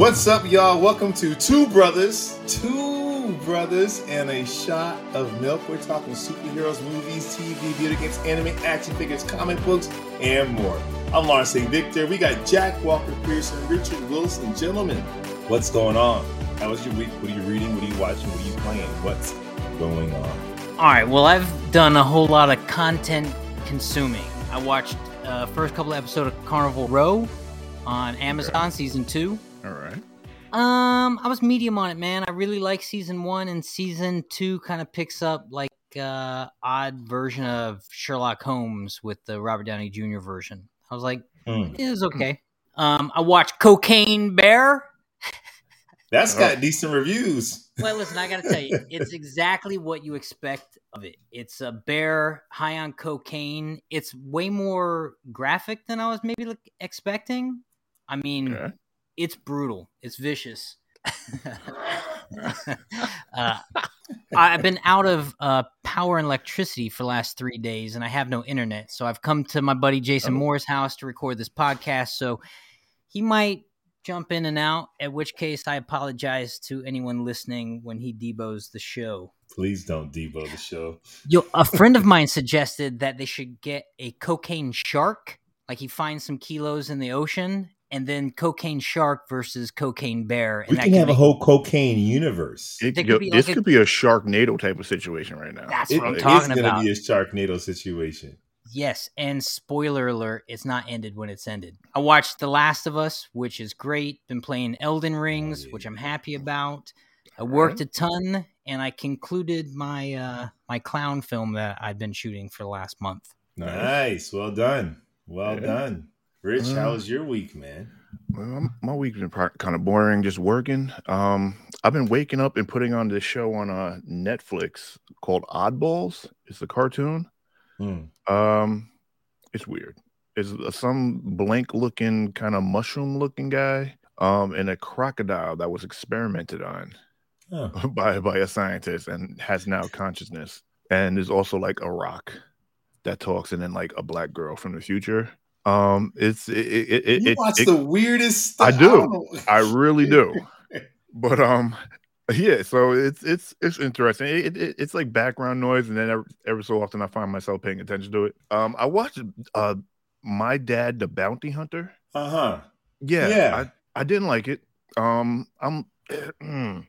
What's up, y'all? Welcome to Two Brothers, Two Brothers, and a shot of milk. We're talking superheroes, movies, TV, video games, anime, action figures, comic books, and more. I'm Lawrence St. Victor. We got Jack Walker Pearson, Richard Wilson. Gentlemen, what's going on? How was your week? What are you reading? What are you watching? What are you playing? What's going on? All right. Well, I've done a whole lot of content consuming. I watched uh, first couple of episodes of Carnival Row on Amazon Okay. season two. All right. Um, I was medium on it, man. I really like season one, and season two kind of picks up like uh odd version of Sherlock Holmes with the Robert Downey Jr. version. I was like, Hmm. it was okay. Um, I watched Cocaine Bear. That's got decent reviews. Well, listen, I got to tell you, it's exactly what you expect of it. It's a bear high on cocaine. It's way more graphic than I was maybe like, expecting. I mean, Okay. It's brutal. It's vicious. uh, I've been out of uh, power and electricity for the last three days, and I have no internet. So I've come to my buddy Jason Oh. Moore's house to record this podcast. So he might jump in and out. At which case, I apologize to anyone listening when he debos the show. Please don't debo the show. Yo, a friend of mine suggested that they should get a cocaine shark. Like he finds some kilos in the ocean, and then cocaine shark versus cocaine bear, and We that can can have a whole cocaine universe. It- could yo, be this like a- could be a Sharknado type of situation right now. That's It what I'm is talking going to be a Sharknado situation. Yes, and spoiler alert, it's not ended when it's ended. I watched The Last of Us, which is great. Been playing Elden Rings, yeah. which I'm happy about. I worked a ton and I concluded my uh my clown film that I've been shooting for the last month. Nice. Well done. Well Yeah. done. Rich, Uh, how was your week, man? Well, my week's been kind of boring, just working. Um, I've been waking up and putting on this show on uh, Netflix called Oddballs. It's a cartoon. Hmm. Um, it's weird. It's uh, some blank looking, kind of mushroom looking guy. Um, and a crocodile that was experimented on Oh. by by a scientist and has now consciousness. And there's also like a rock that talks, and then like a black girl from the future. Um, it's it it it, You it, watch it- the weirdest stuff. I do. I really do. but um, yeah. So it's it's it's interesting. It, it, it's like background noise, and then every, every so often I find myself paying attention to it. Um, I watched uh, my dad, the bounty hunter. Uh-huh. Yeah, Yeah. I I didn't like it. Um, I'm mm,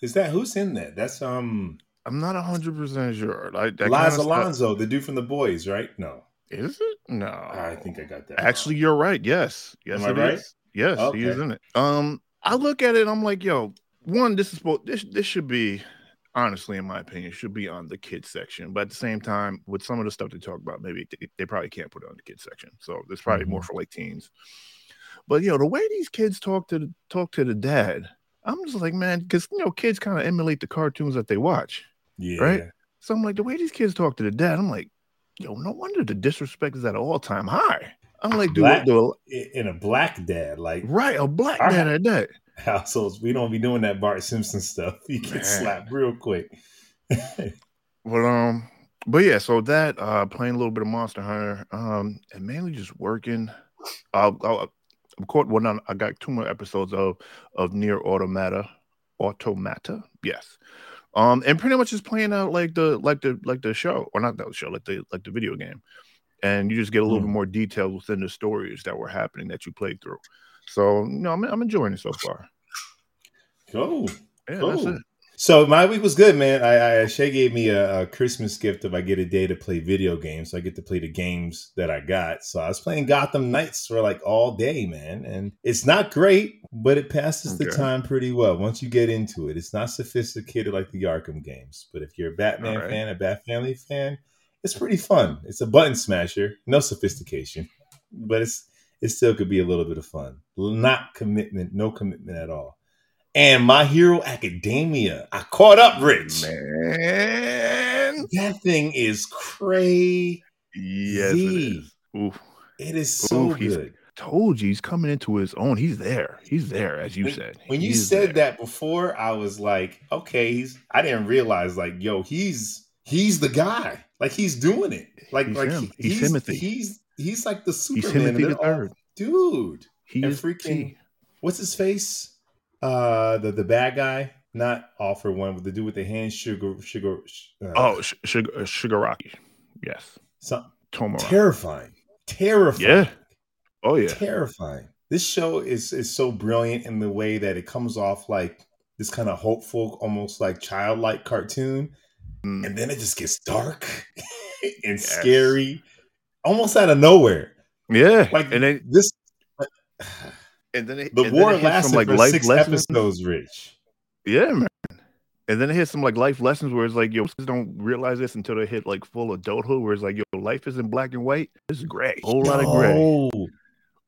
Is that who's in that? That's um I'm not hundred percent sure. Like Laz kinda Alonso, the dude from the boys, right? No. Is it? No. I think I got that. Actually, you're right. Yes. Yes, Am it right? is. Yes, he is Okay. in it. Um, I look at it. I'm like, yo, one, this is supposed. This this should be, honestly, in my opinion, should be on the kids section. But at the same time, with some of the stuff they talk about, maybe they, they probably can't put it on the kids section. So it's probably more Mhm. for like teens. But you know, the way these kids talk to the, talk to the dad, I'm just like, man, because you know, kids kind of emulate the cartoons that they watch. Yeah. Right? So I'm like, the way these kids talk to the dad, I'm like, yo, no wonder the disrespect is at an all time high. I'm like, dude, Black- do I- In a black dad, like right, a black Our- dad at that. households, we don't be doing that Bart Simpson stuff. You get Man. slapped real quick. But um, but yeah, so that uh, playing a little bit of Monster Hunter, um, and mainly just working. I'll, I'll I'm caught. Well, I got two more episodes of of Nier Automata, Automata. Yes. Um, and pretty much just playing out like the like the like the show, or not the show, like the like the video game, and you just get a little Hmm. bit more details within the stories that were happening that you played through. So no, I'm I'm enjoying it so far. Cool. Yeah, that's it. So my week was good, man. I, I Shay gave me a, a Christmas gift if I get a day to play video games. So I get to play the games that I got. So I was playing Gotham Knights for like all day, man. And it's not great, but it passes the time pretty well once you get into it. It's not sophisticated like the Arkham games, but if you're a Batman right. fan, a Bat Family fan, it's pretty fun. It's a button smasher, no sophistication, but it's it still could be a little bit of fun. Not commitment, no commitment at all. And My Hero Academia, I caught up, Rich. Man. That thing is crazy. Yes, it is. Oof. It is so he's- good. Told you he's coming into his own. He's there. He's there, as you When- said. When you He's said there. that before, I was like, okay, he's I didn't realize like, yo, he's he's the guy. Like he's doing it. Like He's like him. he- He's he's Timothy. He's he's like the he's Superman. Timothy the they're all- third. dude. He and is freaking T. what's his face? Uh, the the bad guy, not all for one, but the dude with the hand sugar sugar. Uh, Oh, Sh- Sugar uh, Shigaraki. Yes. some, Tomura. terrifying, terrifying. Yeah. Oh yeah. terrifying. This show is is so brilliant in the way that it comes off like this kind of hopeful, almost like childlike cartoon, Mm. and then it just gets dark and Yes. scary, almost out of nowhere. Yeah. Like and then this, and then it, the and then it hits lasted some, like for life six lessons. episodes. Rich, Yeah, man. And then it hits some like life lessons where it's like, yo, kids don't realize this until they hit like full adulthood, where it's like, yo, life isn't black and white. It's gray. A whole lot of gray. No.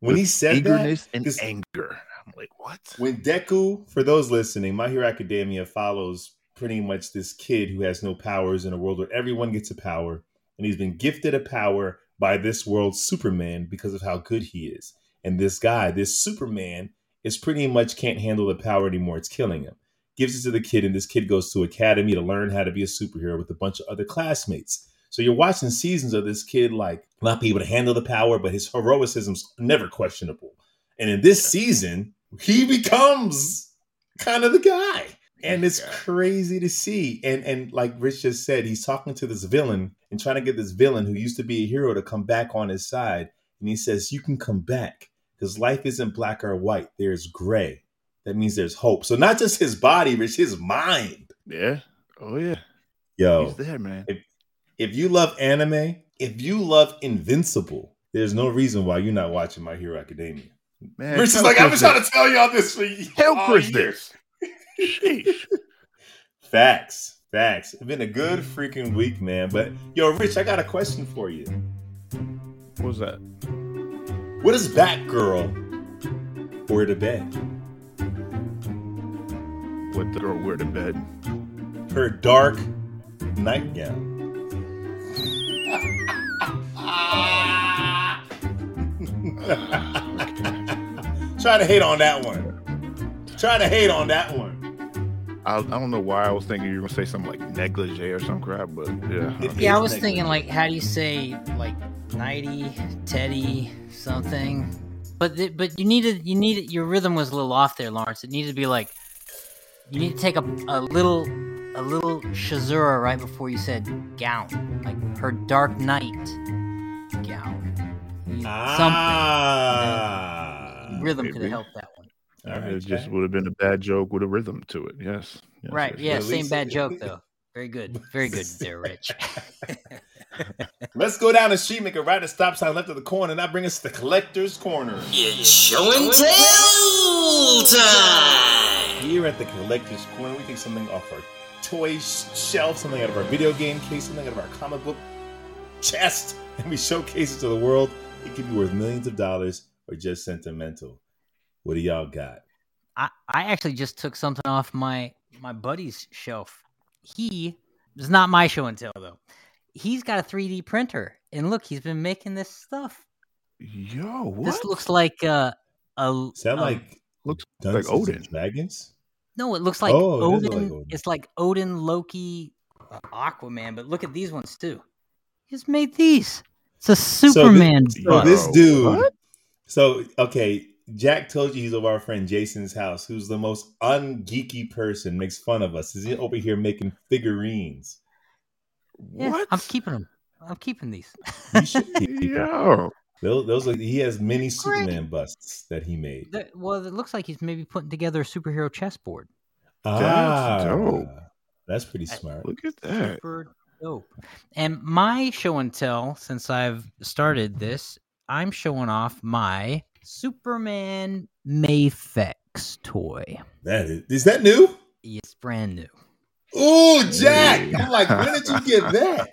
When With he said that, eagerness and this- anger. I'm like, what? when Deku, for those listening, My Hero Academia follows pretty much this kid who has no powers in a world where everyone gets a power, and he's been gifted a power by this world's Superman because of how good he is. And this guy, this Superman, is pretty much can't handle the power anymore. It's killing him. Gives it to the kid, and this kid goes to academy to learn how to be a superhero with a bunch of other classmates. So you're watching seasons of this kid like not be able to handle the power, but his heroicism's never questionable. And in this season, he becomes kind of the guy. And it's crazy to see. And and like Rich just said, he's talking to this villain and trying to get this villain who used to be a hero to come back on his side. And he says, You can come back because life isn't black or white. There's gray. That means there's hope. So not just his body, Rich, his mind. Yeah. Oh yeah. Yo, He's there, man. if you love anime, if you love Invincible, there's no reason why you're not watching My Hero Academia. Man, Rich is like, I've been trying to tell y'all this for Tell all Chris years." this. Sheesh. Facts. Facts. It's been a good freaking week, man. But yo, Rich, I got a question for you. What's that? What does Batgirl wear to bed? What the girl where to bed? Her dark nightgown. Try to hate on that one. Try to hate on that one. I, I don't know why I was thinking you were gonna say something like negligee or some crap, but yeah. It- Yeah, I was like- thinking like, how do you say like nighty, teddy, something? But th- but you needed you needed your rhythm was a little off there, Lawrence. It needed to be like you need to take a, a little a little shazura right before you said gown, like her dark night gown. You- Ah. Something rhythm could have helped that one. All right, it just Jack. would have been a bad joke with a rhythm to it. Yes. Yes, right? yes, Yeah, At same bad joke though. Very good, very good there, Rich. Let's go down the street, make a right at stop sign left of the corner, and that bring us to the collector's corner. It's show and tell time. Here at the collector's corner, we take something off our toy shelf, something out of our video game case, something out of our comic book chest, and we showcase it to the world. It could be worth millions of dollars or just sentimental. What do y'all got? I, I actually just took something off my my buddy's shelf. He it's not my show and tell though. He's got a 3D printer, and look, he's been making this stuff. Yo, what? This looks like uh, a Is that a- like looks Dungeons Odin. Dragons? no, it looks like Oh, Odin. look like Odin. It's like Odin, Loki, Aquaman. But look at these ones too. He's made these. It's a Superman. So bust. this dude. what? So okay, Jack told you he's over our friend Jason's house, who's the most ungeeky person, makes fun of us. Is he over here making figurines. Yeah, What? I'm keeping them. I'm keeping these. You should keep. Yo. Those, those are, he has many Superman busts that he made. The- well, it looks like he's maybe putting together a superhero chessboard. Ah, dope. That's pretty smart. Look at that. Super dope. And my show and tell, since I've started this, I'm showing off my Superman Mafex toy. That is, is that new? It's brand new. Oh, Jack! I'm like, when did you get that?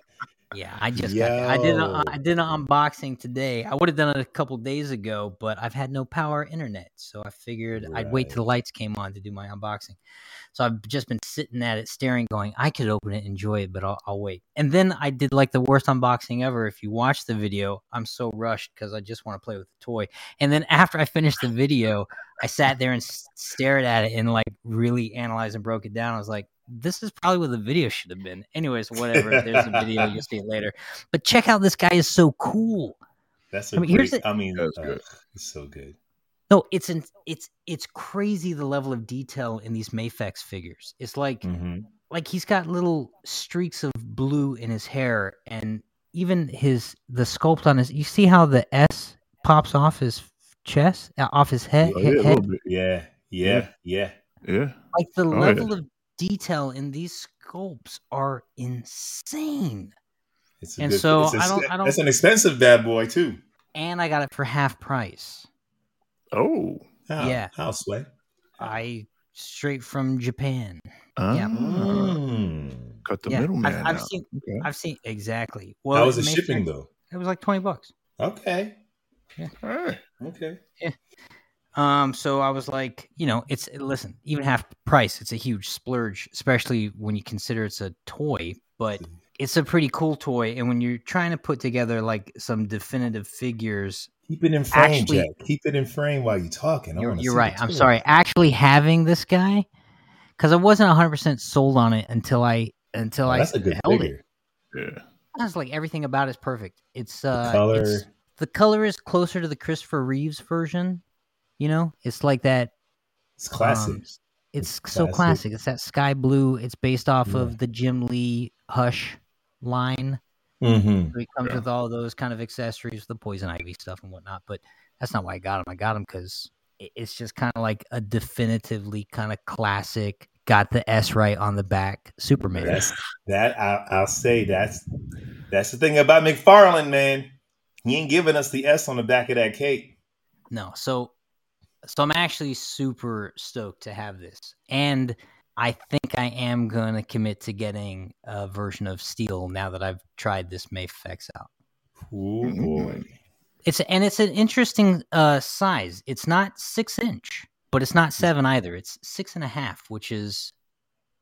Yeah, I just got, I did a, I did an unboxing today. I would have done it a couple days ago, but I've had no power internet, so I figured I'd wait till the lights came on to do my unboxing. So I've just been sitting at it, staring, going, I could open it, enjoy it, but I'll, I'll wait. And then I did like the worst unboxing ever. If you watch the video, I'm so rushed because I just want to play with the toy. And then after I finished the video, I sat there and s- stared at it and like really analyzed and broke it down. I was like, this is probably what the video should have been. Anyways, whatever. There's a video. You'll see it later. But check out this guy is so cool. That's a I mean, here's great. the- I mean, That's uh, good. it's so good. No, it's an it's it's crazy the level of detail in these Mafex figures. It's like Mm-hmm. like he's got little streaks of blue in his hair and even his the sculpt on his you see how the S pops off his chest uh, off his head, Oh, yeah, head- little. Yeah, yeah, yeah. Yeah. like the Oh, yeah. level of detail in these sculpts are insane. It's And good, so it's a- I don't- I don't- That's an expensive bad boy too. And I got it for half price. Oh. How? Yeah. How sway? I straight from Japan. Ah, Yeah. Mm. Cut the yeah, middleman I've, I've out. seen Okay. I've seen exactly. How was it the shipping sense. though? It was like twenty bucks. Okay. All right. Okay. Um, so I was like, you know, it's listen, even half price, it's a huge splurge, especially when you consider it's a toy, but it's a pretty cool toy. And when you're trying to put together like some definitive figures, Keep it in frame, Actually- Jack. Keep it in frame while you're talking. I you're, wanna you're see right. I'm sorry. Actually having this guy, because I wasn't 100 percent sold on it until I until Oh, I that's a good held it. Yeah. I was like, everything about it's perfect. It's uh, Color. it's- the color is closer to the Christopher Reeves version. You know, it's like that It's classic. Um, It's It's so classic. classic. It's that sky blue. It's based off Yeah. of the Jim Lee Hush line. mm-hmm. So it comes Yeah. with all those kind of accessories, the poison ivy stuff and whatnot. But that's not why I got them. I got them because it's just kind of like a definitively kind of classic. Got the S right on the back, Superman. That's that. I, I'll say that's that's the thing about McFarlane, man. He ain't giving us the S on the back of that cake. No, so so I'm actually super stoked to have this, and I think I am gonna commit to getting a version of Steel now that I've tried this Mafex out. Oh boy. It's and it's an interesting uh, size. It's not six inch, but it's not seven either. It's six and a half, which is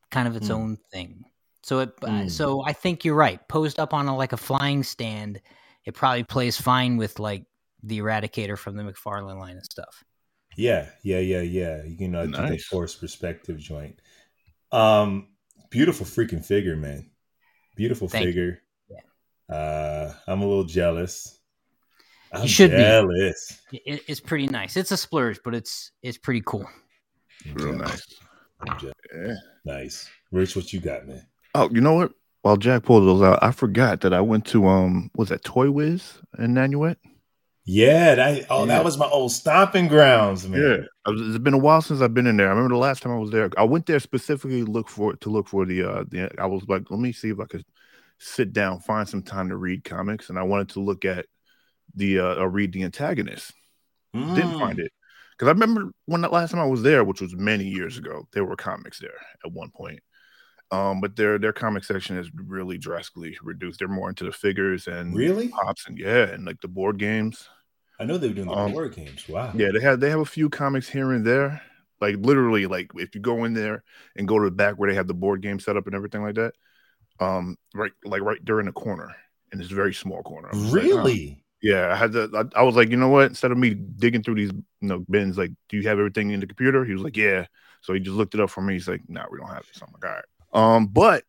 kind of its Hmm. own thing. So it uh, Hmm. so I think you're right. Posed up on a, like a flying stand, it probably plays fine with like the Eradicator from the McFarlane line and stuff. Yeah, yeah, yeah, yeah. You know, do the Nice. force perspective joint. Um, beautiful freaking figure, man. Beautiful Thank you. figure. Uh, I'm a little jealous. I'm should be. It, it's pretty nice. It's a splurge, but it's it's pretty cool. I'm Real nice. Yeah. Nice. Rich, what you got, man? Oh, you know what? While Jack pulled those out, I forgot that I went to um was that Toy Wiz in Nanuet? Yeah, that oh, Yeah. that was my old stomping grounds, man. Was, it's been a while since I've been in there. I remember the last time I was there. I went there specifically to look for to look for the uh the I was like, let me see if I could sit down, find some time to read comics, and I wanted to look at the uh or read the antagonist. Didn't Mm. find it. Because I remember when the last time I was there, which was many years ago, there were comics there at one point. Um, but their their comic section is really drastically reduced. They're more into the figures and Really? pops and yeah, and like the board games. I know they were doing the Um, board games. Wow. Yeah, they have they have a few comics here and there. Like literally, like if you go in there and go to the back where they have the board game set up and everything like that, um, right like right there in the corner, in this very small corner. Was like, oh. Really? yeah, I had to. I, I was like, you know what? Instead of me digging through these you know bins, like, do you have everything in the computer? He was like, yeah. So he just looked it up for me. He's like, no, we don't have it. So I'm like, all right. Um, but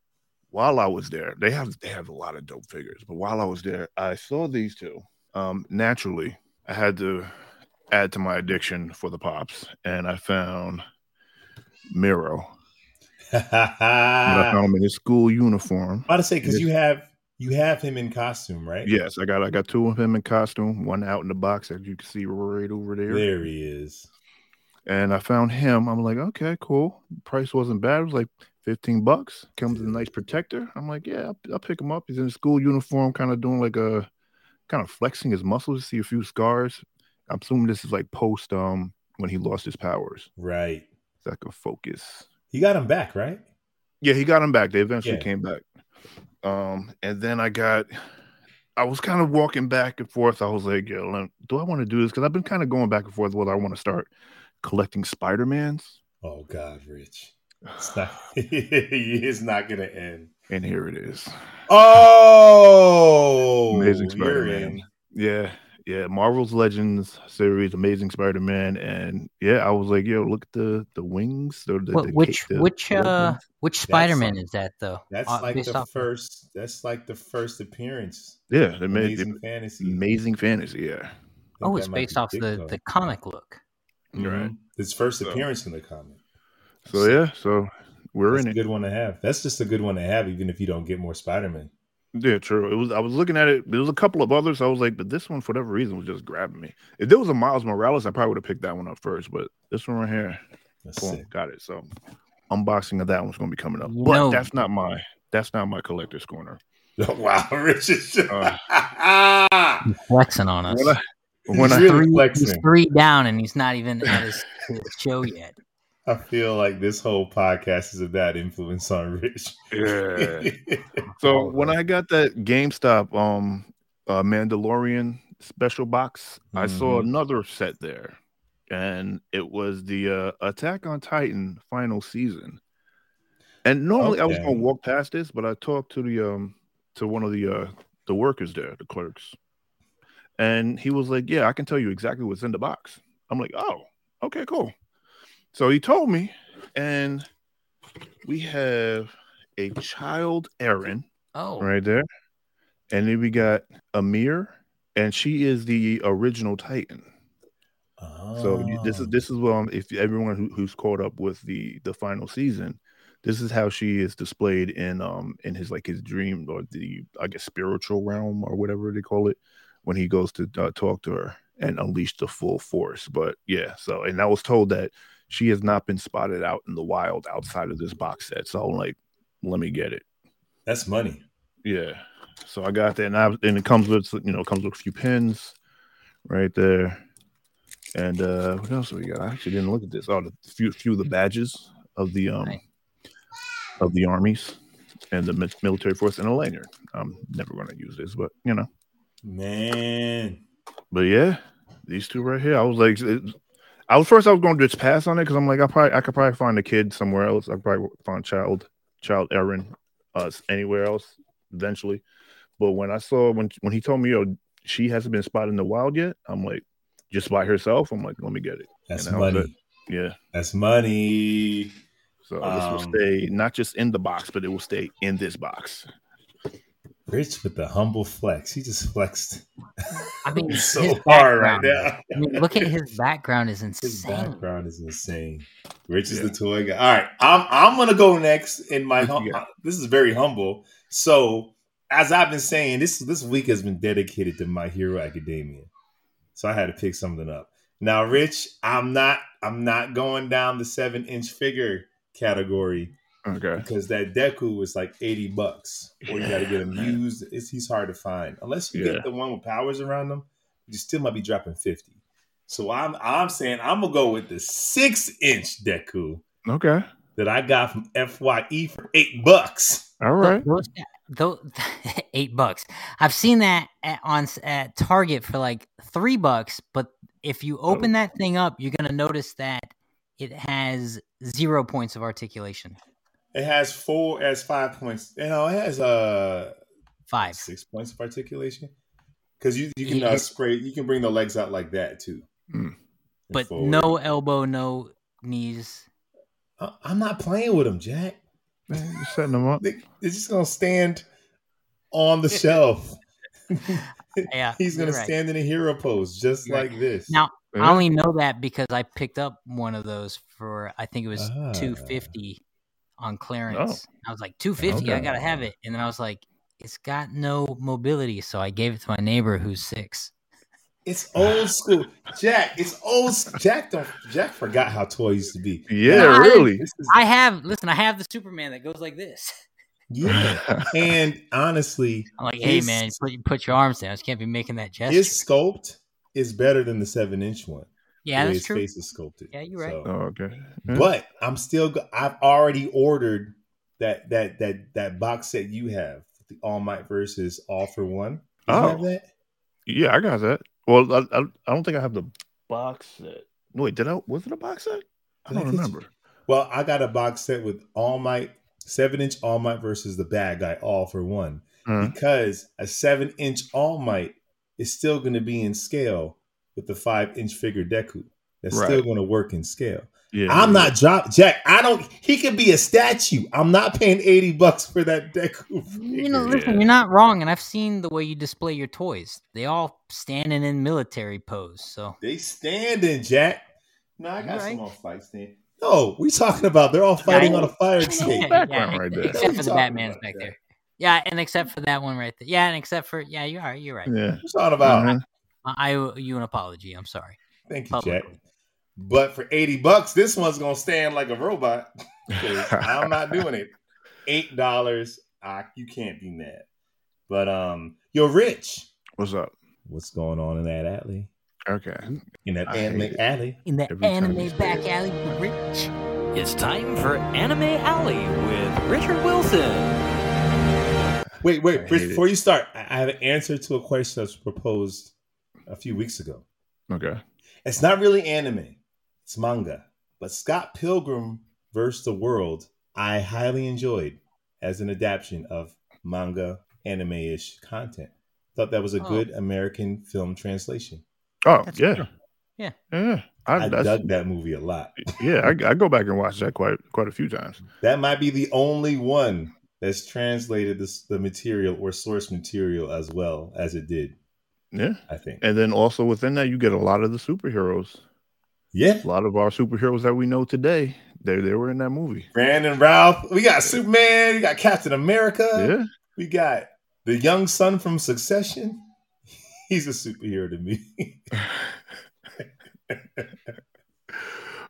while I was there, they have they have a lot of dope figures. But while I was there, I saw these two. Um, naturally, I had to add to my addiction for the pops, and I found Mirio. I found him in his school uniform. I about to say because you have you have him in costume, right? Yes, I got I got two of him in costume, one out in the box as you can see right over there. There he is. And I found him. I'm like, okay, cool. Price wasn't bad. It was like 15 bucks. Comes with a nice protector. I'm like, yeah, I'll, I'll pick him up. He's in a school uniform, kind of doing like a kind of flexing his muscles. to See a few scars. I'm assuming this is like post um when he lost his powers. Right. So I could focus. He got him back, right? Yeah, he got him back. They eventually Yeah. came back. Um, and then I got I was kind of walking back and forth. I was like, yeah, do I want to do this? Because I've been kind of going back and forth whether I want to start collecting Spider-Mans. Oh God, Rich. It's not it's not gonna end. And here it is. Oh Amazing Spider-Man. Yeah, yeah. Marvel's Legends series, Amazing Spider-Man, and yeah, I was like, yo, look at the the wings. The, the, What, the which the which red uh wings. which Spider Man is that though? That's Uh, like the off- first that's like the first appearance. yeah, they made Amazing the fantasy. amazing fantasy. Yeah, Oh, it's based off the cover. the comic look. Right. Mhm. His first So- appearance in the comic. So yeah, so we're That's in a it. good one to have. That's just a good one to have, even if you don't get more Spider Man. Yeah, true. It was. I was looking at it. There was a couple of others. I was like, but this one, for whatever reason, was just grabbing me. If there was a Miles Morales, I probably would have picked that one up first. But this one right here, That's boom, sick. got it. So unboxing of that one's going to be coming up. But know- that's not my. That's not my collector's corner. wow, Richard. Uh, flexing on us. When I, He's when I really three, he's three down, and he's not even at his, his show yet. I feel like this whole podcast is a bad influence on Rich. yeah. So when I got that GameStop um uh, Mandalorian special box, I saw Mhm. another set there, and it was the uh, Attack on Titan final season. And normally I was gonna walk past this, but I talked to the um to one of the uh the workers there, the clerks, and he was like, "Yeah, I can tell you exactly what's in the box." I'm like, "Oh, okay, cool." So he told me, and we have a child Eren Oh, right there, and then we got Ymir, and she is the original Titan. Oh. So this Oh. is this is um if everyone who, who's caught up with the the final season, this is how she is displayed in um in his like his dream or the I guess spiritual realm or whatever they call it when he goes to uh, talk to her and unleash the full force. But yeah, so and I was told that she has not been spotted out in the wild outside of this box set. So I'm like, let me get it. That's money. Yeah. So I got that, and, I, and it comes with you know comes with a few pins, right there. And uh what else do we got? I actually didn't look at this. Oh, the few few of the badges of the um of the armies and the military force and a lanyard. I'm never going to use this, but you know. Man. But yeah, these two right here. I was like, it- I was first I was going to just pass on it because I'm like, I probably I could probably find a kid somewhere else. I could probably find child child Eren uh anywhere else eventually. But when I saw when when he told me, oh, she hasn't been spotted in the wild yet, I'm like, just by herself. I'm like, let me get it. That's that money. Yeah. That's money. So this Um, will stay not just in the box, but it will stay in this box. Rich with the humble flex. He just flexed I mean, so his hard right background- now. I mean, look at his background is His insane. background is insane. Rich is the toy guy. All right, I'm I'm gonna go next in my. What Hum- got? Uh, this is very humble. So as I've been saying, this this week has been dedicated to My Hero Academia. So I had to pick something up. Now, Rich, I'm not I'm not going down the seven inch figure category Okay. because that Deku was like 80 bucks. Or you got to get him used. It's, he's hard to find. Unless you Yeah. get the one with powers around them, you still might be dropping 50. So I'm I'm saying I'm gonna go with the six inch Deku Okay. that I got from FYE for eight bucks. All right. Those, those, eight bucks. I've seen that at, on at Target for like three bucks. But if you oh. open that thing up, you're gonna notice that it has zero points of articulation. It has four, it has five points. You know, it has uh Five. six points of articulation. Because you, you can Yeah. uh, spray, you can bring the legs out like that too. Mm. But forward. no elbow, no knees. I- I'm not playing with them, Jack. Man, you're setting them up. They, they're just gonna stand on the shelf. Yeah, He's gonna right. stand in a hero pose just You're right. like this. Now, Yeah. I only know that because I picked up one of those for I think it was Ah. two fifty on oh. clearance. Oh. I was like two fifty, I gotta have it, and then I was like, it's got no mobility, so I gave it to my neighbor who's six. it's old school, Jack. It's old. Jack don't. Jack forgot how toys used to be. Yeah, No, I- really. This is- I have listen, I have the Superman that goes like this. yeah. And honestly, I'm like, hey man, put put your arms down. You can't be making that gesture. his sculpt is better than the seven inch one. Yeah, the way that's his true. face is sculpted. Yeah, you're right. So- oh, okay. Yeah. But I'm still. go- I've already ordered that that that that box set you have, the All Might versus All for One. Do you Oh. have that? Yeah, I got that. Well, I, I, I don't think I have the box set. Wait, did I? Was it a box set? I don't get you? remember. Well, I got a box set with All Might, seven inch All Might versus the bad guy, All for One. Huh? Because a seven inch All Might is still going to be in scale with the five inch figure Deku. That's still going to work in scale. Yeah, I'm yeah. not drop Jack. I don't. He could be a statue. I'm not paying eighty bucks for that Deku. You know, listen, Yeah. you're not wrong, and I've seen the way you display your toys. They all standing in military pose. So They standing, Jack. No, I got You're some right. on fight scene. No, we talking about they're all fighting on a fire escape. background right there. Except for the Talking Batman's back that. there. Yeah, and except for that one right there. Yeah, and except for yeah, you are. You're right. Yeah. We're talking about. Mm-hmm. I I owe you an apology. I'm sorry. Thank you, Jack. But for 80 bucks, this one's gonna stand like a robot. I'm not doing it. Eight dollars. I you can't be mad. But um, you're rich. What's up? What's going on in that alley? Okay. In that I anime alley? In the Every anime back it. alley, Rich. It's time for Anime Alley with Richard Wilson. Wait, wait, Rich, hate it. before you start, I I have an answer to a question that was proposed a few weeks ago. Okay. It's not really anime, it's manga. But Scott Pilgrim vs. the World, I highly enjoyed as an adaptation of manga anime ish content. Thought that was a Oh. good American film translation. Oh That's yeah. true. Yeah. Yeah. I, I dug that movie a lot. yeah. I, I go back and watch that quite quite a few times. That might be the only one that's translated this, the material or source material as well as it did, Yeah. I think. And then also within that, you get a lot of the superheroes. Yeah. A lot of our superheroes that we know today, they they were in that movie. Brandon Routh. We got Superman. We got Captain America. Yeah. We got the young son from Succession. He's a superhero to me.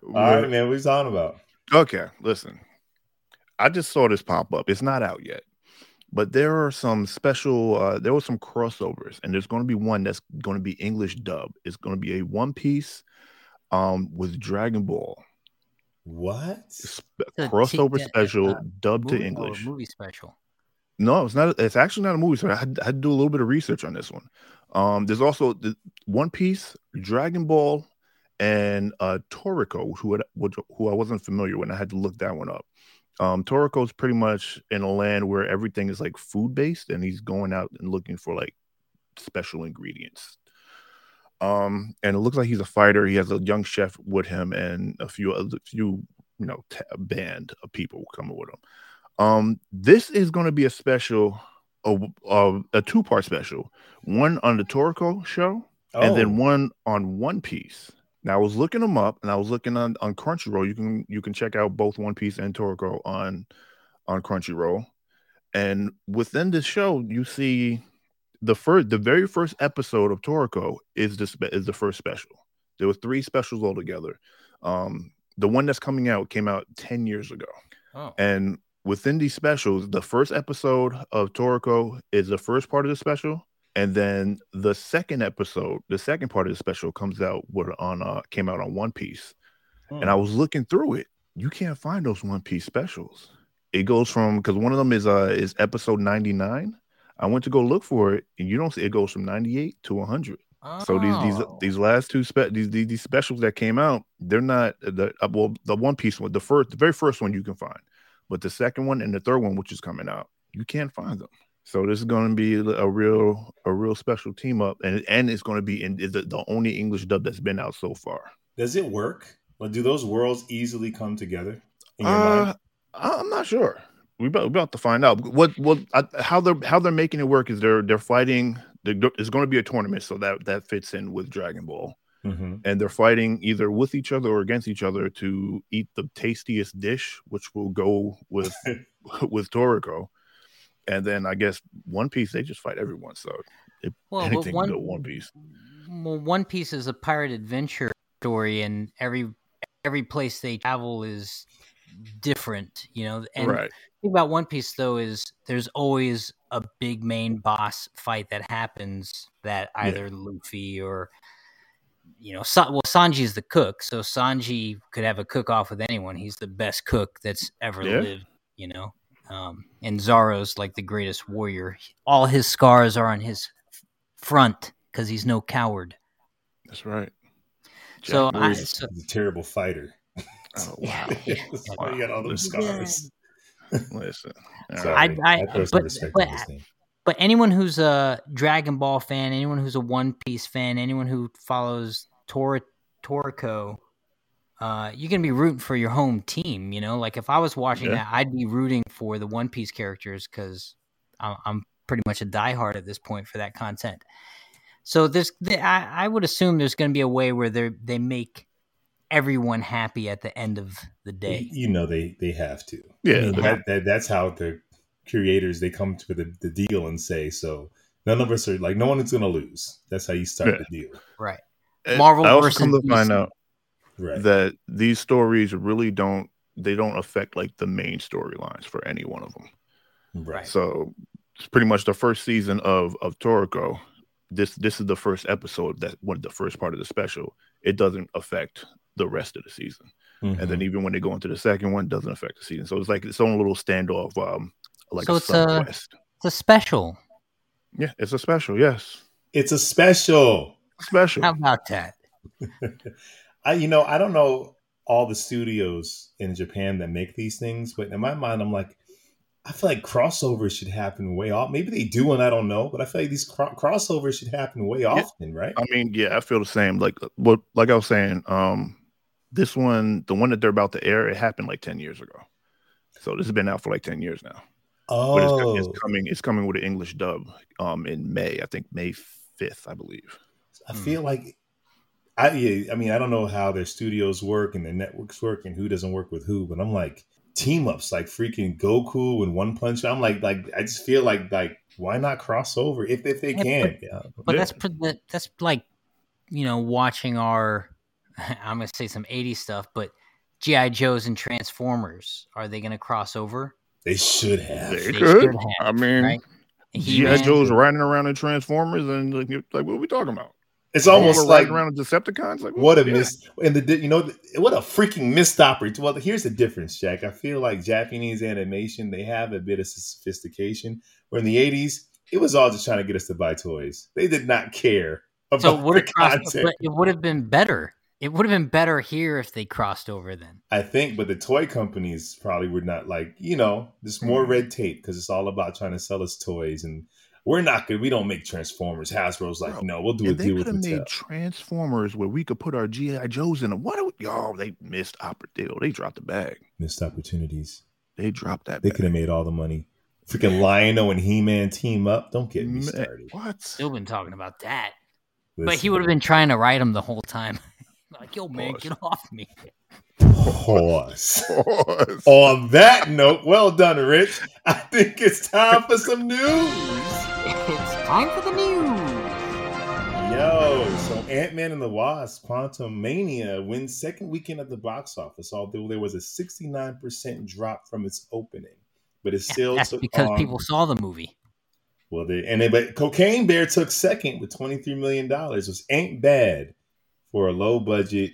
All right, man. What are you talking about? Okay, listen. I just saw this pop up. It's not out yet, but there are some special. Uh, there were some crossovers, and there's going to be one that's going to be English dub. It's going to be a One Piece, um, with Dragon Ball What? sp- The crossover t- special uh, dubbed to Movie- oh, English. movie special. No, it's not. It's actually not a movie. So I had, I had to do a little bit of research on this one. Um, there's also the One Piece, Dragon Ball, and uh, Toriko, who had, which, who I wasn't familiar with. and I had to look that one up. Um, Toriko is pretty much in a land where everything is like food based, and he's going out and looking for like special ingredients. Um, and it looks like he's a fighter. He has a young chef with him, and a few other few you know t- a band of people coming with him. Um, this is going to be a special, a, a, a two part special, one on the Toriko show, and then one on One Piece. Now I was looking them up, and I was looking on on Crunchyroll. You can you can check out both One Piece and Toriko on on Crunchyroll, and within this show, you see the first the very first episode of Toriko is the spe- is the first special. There were three specials altogether. Um, the one that's coming out came out ten years ago. Oh, And within these specials, the first episode of Toriko is the first part of the special, and then the second episode, the second part of the special comes out on uh came out on One Piece. And I was looking through it. You can't find those One Piece specials. It goes from because one of them is uh is episode 99. I went to go look for it, and you don't see it goes from 98 to 100. So these these Oh. these last two spe- these, these these specials that came out, they're not the uh, well the One Piece one, the first the very first one you can find, but the second one and the third one, which is coming out, you can't find them. So this is going to be a real a real special team up, and and it's going to be in the, the only English dub that's been out so far. Does it work? Or do those worlds easily come together Uh. I'm not sure. We about, we about to find out. What what I, how they're how they're making it work is they're they're fighting. They're, it's going to be a tournament, so that that fits in with Dragon Ball. Mm-hmm. and they're fighting either with each other or against each other to eat the tastiest dish, which will go with with Toriko. And then I guess One Piece they just fight everyone. So if Well, anything one, One Piece. well, One Piece is a pirate adventure story, and every every place they travel is different, you know. And right. thing about One Piece though is there's always a big main boss fight that happens that Yeah. either Luffy or you know, Sa- well, Sanji's the cook, so Sanji could have a cook off with anyone. He's the best cook that's ever Yeah. lived, you know. Um, and Zoro's like the greatest warrior. All his scars are on his front because he's no coward. That's right. So Jack I, Lewis. so, He's a terrible fighter. oh, yeah, wow. That's why you got all those Listen. scars. Listen. Sorry. I- I- I but- but- on this name. but anyone who's a Dragon Ball fan, anyone who's a One Piece fan, anyone who follows Tor Toriko, uh, you're gonna be rooting for your home team. You know, like if I was watching Yeah. that, I'd be rooting for the One Piece characters because I'm, I'm pretty much a diehard at this point for that content. So there's, I, I would assume there's going to be a way where they they make everyone happy at the end of the day. you know they they have to. Yeah, I mean, the- that, that that's how the creators they come to the, the deal and say so. None of us are like no one is going to lose. That's how you start Yeah. the deal, Right. Marvel I also versus come to find out right? that these stories really don't they don't affect like the main storylines for any one of them. right. So it's pretty much the first season of of Toriko. This this is the first episode that one the first part of the special. It doesn't affect the rest of the season, and Mhm. then even when they go into the second one, it doesn't affect the season. So it's like its own little standoff, um, like So a it's a- subquest. It's a special. Yeah, it's a special. Yes, it's a special. special. How about that? I you know I don't know all the studios in Japan that make these things, but in my mind I'm like I feel like crossovers should happen way off. Maybe they do, and I don't know, but I feel like these cro- crossovers should happen way often, right? I mean, yeah, I feel the same. Like what, like I was saying, um, this one, the one that they're about to air, it happened like ten years ago. So this has been out for like ten years now. But it's, Oh, it's coming. It's coming with an English dub, um, in May. I think May fifth, I believe. I feel like I yeah, I mean I don't know how their studios work and their networks work and who doesn't work with who, but I'm like team ups like freaking Goku and One Punch. I'm like like I just feel like like why not cross over if if they Yeah, can? Yeah. But Yeah. that's pre- that's like, you know, watching our. I'm gonna say some '80s stuff, but GI Joes and Transformers are they gonna cross over? They should have. They They could. should have, I mean, right? GI Joe's riding around in Transformers, and like, like, what are we talking about? It's almost like riding around in Decepticons. Like, what a yeah. miss and the you know what a freaking missed opportunity. Well, here's the difference, Jack. I feel like Japanese animation they have a bit of sophistication. Where in the '80s, it was all just trying to get us to buy toys. They did not care about So it would the have crossed, content. but it would have been better. It would have been better here if they crossed over then. I think, but the toy companies probably would not like, you know, there's more Mhm. red tape because it's all about trying to sell us toys. And we're not good. We don't make Transformers. Hasbro's like, Bro, no, we'll do a And they deal with could have made Transformers where we could put our GI Joes in them. What? do- Y'all, they missed opportunity. Oh, they dropped the bag. Missed opportunities. They dropped that. They could have made all the money. Freaking Lion-O and He-Man team up. Don't get me Man, started. What? Still been talking about that, but he would have been trying to ride him the whole time. like, yo, man, Pause. get off me. Pause. Pause. On that note, well done, Rich. I think it's time for some news. It's time for the news. Yo, so Ant Man and the Wasp: Quantumania wins second weekend at the box office. Although there was a 69% drop from its opening, but it still That's because on- people saw the movie. Well, they and they, but Cocaine Bear took second with 23 million dollars. Was ain't bad for a low budget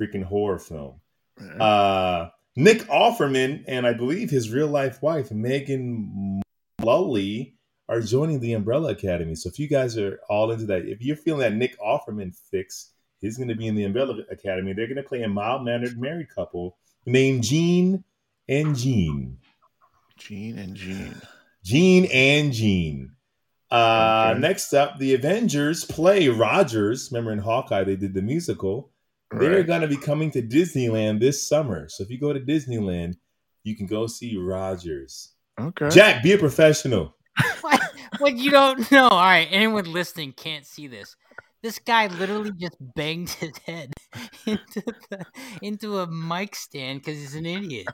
freaking horror film. Man. Uh, Nick Offerman and I believe his real life wife Megan Mullally are joining the Umbrella Academy. So if you guys are all into that, if you're feeling that Nick Offerman fix, he's going to be in the Umbrella Academy. They're going to play a mild mannered married couple named Gene and Gene. Gene and Gene. Gene and Gene. Uh, Okay. Next up, the Avengers play Rogers. Remember in Hawkeye, they did the musical. They're going to be coming to Disneyland this summer. So if you go to Disneyland, you can go see Rogers. Okay. Jack, be a professional. what, what you don't know? All right, anyone listening can't see this. This guy literally just banged his head into the, into a mic stand because he's an idiot.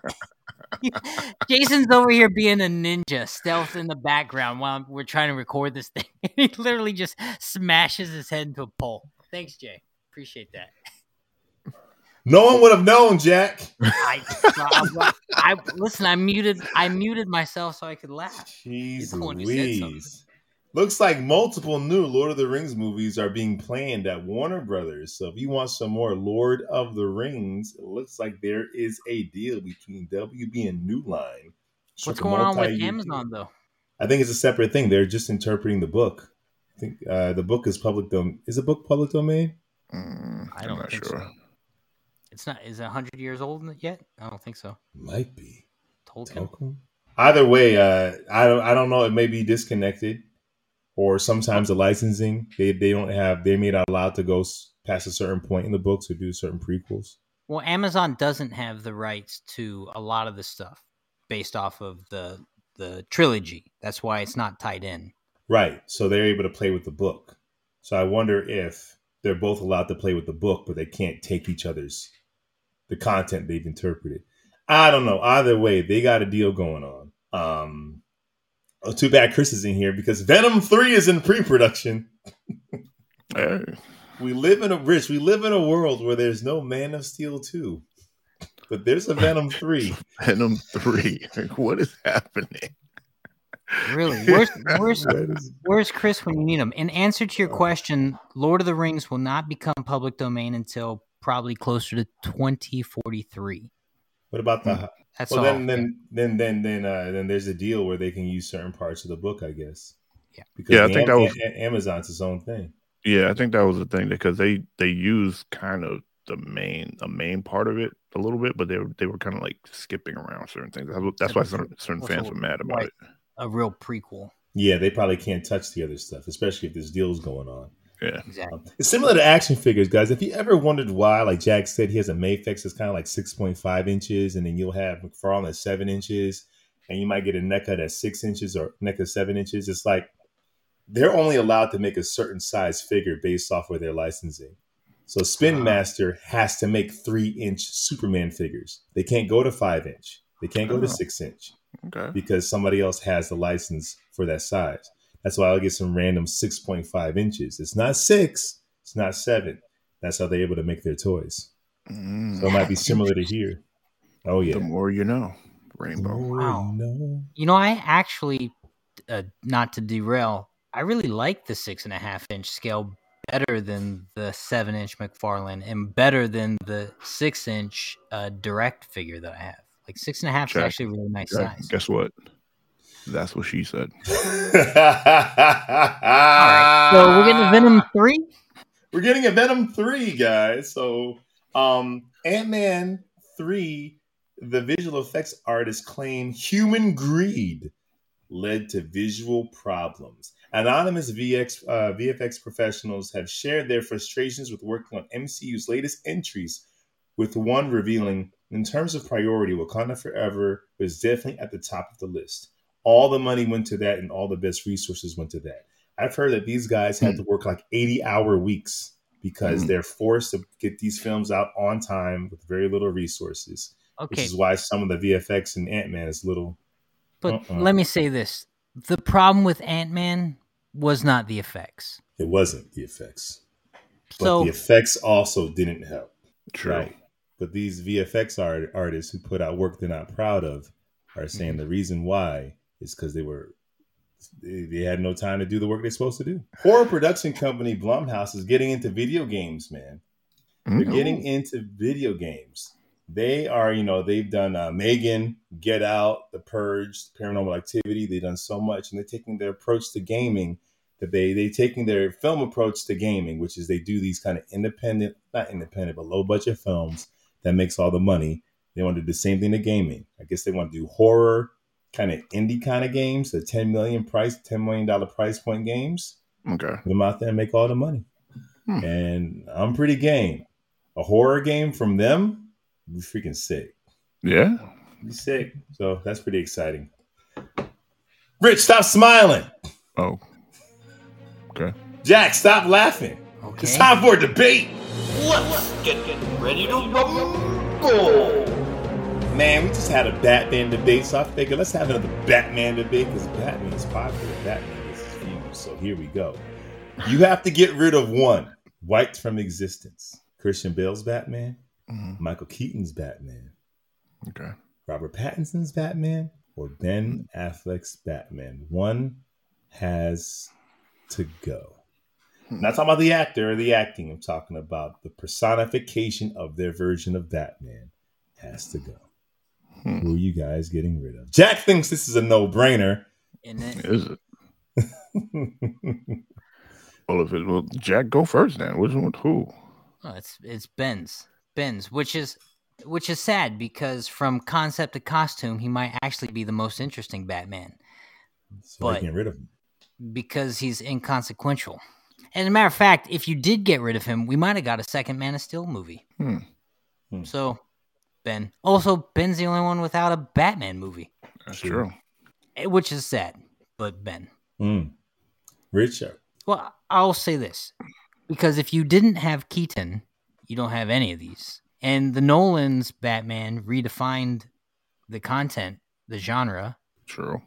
Jason's over here being a ninja, stealth in the background while we're trying to record this thing. he literally just smashes his head into a pole. Thanks, Jay. Appreciate that. No one would have known, Jack. I, I, I listen. I muted. I muted myself so I could laugh. Jeez the one who said something. Louise. Looks like multiple new Lord of the Rings movies are being planned at Warner Brothers. So if you want some more Lord of the Rings, it looks like there is a deal between WB and New Line. What's Struck a going on with multi-year Amazon though? I think it's a separate thing. They're just interpreting the book. I think uh, the book is public domain. Is the book public domain? Mm, I I'm don't not think sure. so. It's not. Is it hundred years old yet? I don't think so. Might be. Tolkien. Tolkien. Either way, uh, I don't. I don't know. It may be disconnected, or sometimes the licensing they they don't have. They may not allowed to go past a certain point in the books or do certain prequels. Well, Amazon doesn't have the rights to a lot of the stuff based off of the the trilogy. That's why it's not tied in. Right. So they're able to play with the book. So I wonder if they're both allowed to play with the book, but they can't take each other's the content they've interpreted. I don't know. Either way, they got a deal going on. Um, oh, too bad Chris is in here because Venom Three is in pre-production. Hey, We live in a rich. We live in a world where there's no Man of Steel two, but there's a Venom Three. Venom three. Like, what is happening? Really? Where's where's where's Chris when you need him? In answer to your question, Lord of the Rings will not become public domain until probably closer to 2043. What about the? That's Well, all. then, then, then, then, then, uh, then there's a deal where they can use certain parts of the book, I guess. Yeah. Because Yeah, I think Am- that was- A- A- Amazon's its own thing. Yeah, I think that was the thing because they they use kind of the main the main part of it a little bit, but they were they were kind of like skipping around certain things. That's, why certain, certain fans were mad about like- it. a real prequel. Yeah, they probably can't touch the other stuff, especially if this deal's going on. Yeah, Exactly. It's similar to action figures, guys. If you ever wondered why, like Jack said, he has a Mafex that's kind of like 6.5 inches, and then you'll have McFarlane at seven inches, and you might get a NECA that's six inches or NECA seven inches. It's like they're only allowed to make a certain size figure based off of their licensing. So Spin. Master has to make three inch Superman figures. They can't go to five inch. They can't go to Oh. six inch okay. because somebody else has the license for that size. That's why I'll get some random 6.5 inches. It's not six, it's not seven. That's how they're able to make their toys. Mm, So it might be similar to here. Oh, yeah. the more you know, Rainbow. Wow. No. You know, I actually, uh, not to derail, I really like the six and a half inch scale better than the seven inch McFarlane and better than the six inch uh, direct figure that I have. Like six and a half Check. is actually a really nice Yeah, size. guess what? That's what she said. All right, so we're getting a Venom three. We're getting a Venom 3, guys. So, um, Ant Man 3, the visual effects artists claim human greed led to visual problems. Anonymous VX, uh, VFX professionals have shared their frustrations with working on MCU's latest entries, with one revealing, in terms of priority, Wakanda Forever was definitely at the top of the list. All the money went to that, and all the best resources went to that. I've heard that these guys had to work like 80 hour weeks because Mm. they're forced to get these films out on time with very little resources, Okay. which is why some of the VFX in Ant Man is little. but uh-uh. let me say this: the problem with Ant Man was not the effects. It wasn't the effects, but So the effects also didn't help. True. Right. But these VFX art, artists who put out work they're not proud of are saying the reason why is because they were they, they had no time to do the work they're supposed to do. Horror production company Blumhouse is getting into video games, man. They're Mm. getting into video games. They are, you know, they've done uh, Megan, Get Out, The Purge, Paranormal Activity. They've done so much, and they're taking their approach to gaming that they they taking their film approach to gaming, which is they do these kind of independent, not independent, but low budget films that makes all the money. They want to do the same thing to gaming. I guess they want to do horror, kind of indie kind of games, the ten million price, ten million dollar price point games Okay. put them out there and make all the money. Hmm. And I'm pretty game. A horror game from them, be freaking sick. Yeah. Be sick. So that's pretty exciting. Rich, stop smiling. Oh. Okay. Jack, stop laughing. Okay. It's time for a debate. Let's get, get ready to rumble! Man, we just had a Batman debate, so I figured let's have another Batman debate because Batman is popular. Batman is huge. So here we go. You have to get rid of one, wiped from existence. Christian Bale's Batman, Mhm. Michael Keaton's Batman, Okay. Robert Pattinson's Batman, or Ben Affleck's Batman. One has to go. I'm not talking about the actor or the acting. I'm talking about the personification of their version of Batman has to go. Hmm. Who are you guys getting rid of? Jack thinks this is a no-brainer. And it, Is it? Well, if it well, Jack, go first then. Which one? Who? oh, it's it's Ben's Ben's, which is which is sad because from concept to costume, he might actually be the most interesting Batman so I But- get rid of him. because he's inconsequential. And as a matter of fact, if you did get rid of him, we might have got a second Man of Steel movie. Hmm. Hmm. So, Ben. Also, Ben's the only one without a Batman movie, That's True. true. eh, which is sad. But Ben. Mm. Richard. Well, I'll say this because if you didn't have Keaton, you don't have any of these. And the Nolan's Batman redefined the content, the genre, True.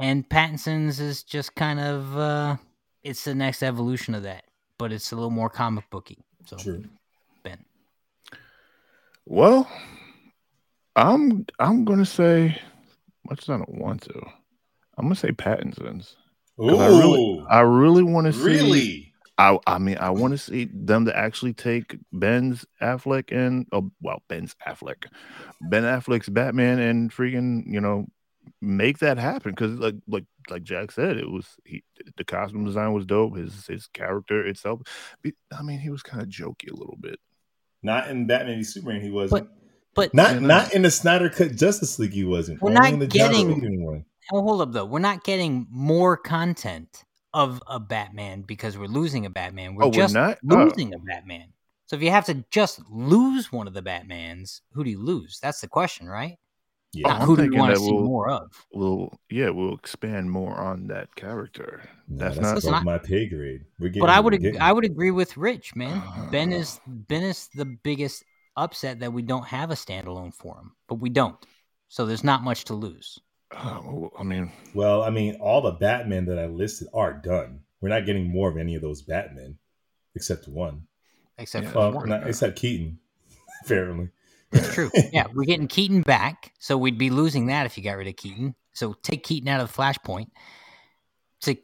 and Pattinson's is just kind of uh it's the next evolution of that, but it's a little more comic booky. So True. Well, I'm I'm gonna say much as I don't want to. I'm gonna say Pattinson's. 'Cause I really, Ooh, I really want to see. really? I I mean, I want to see them to actually take Ben's Affleck and oh well, Ben's Affleck, Ben Affleck's Batman and freaking you know make that happen because like like like Jack said, it was he the costume design was dope. His his character itself, I mean, he was kind of jokey a little bit. Not in Batman v Superman, he wasn't. But but not Yeah, no. not in the Snyder Cut Justice League, he wasn't. We're Only not in the getting- Whedon one. oh, hold up though. We're not getting more content of a Batman because we're losing a Batman. We're Oh, we're just not? Oh. losing a Batman. So if you have to just lose one of the Batmans, who do you lose? That's the question, right? Yeah. Not who do you want to see we'll- more of? We'll yeah, we'll expand more on that character. No, That's that's, not- above my pay grade. We're But I would ag- I would agree with Rich, man. Ben Uh. is Ben is the biggest upset that we don't have a standalone for him, but we don't. So there's not much to lose. Uh, I mean, Well, I mean, all the Batman that I listed are done. We're not getting more of any of those Batmen, except one. Except Yeah, for Well, one. not, except Keaton, apparently. That's true. Yeah, we're getting Keaton back, so we'd be losing that if you got rid of Keaton. So take Keaton out of the Flashpoint, to,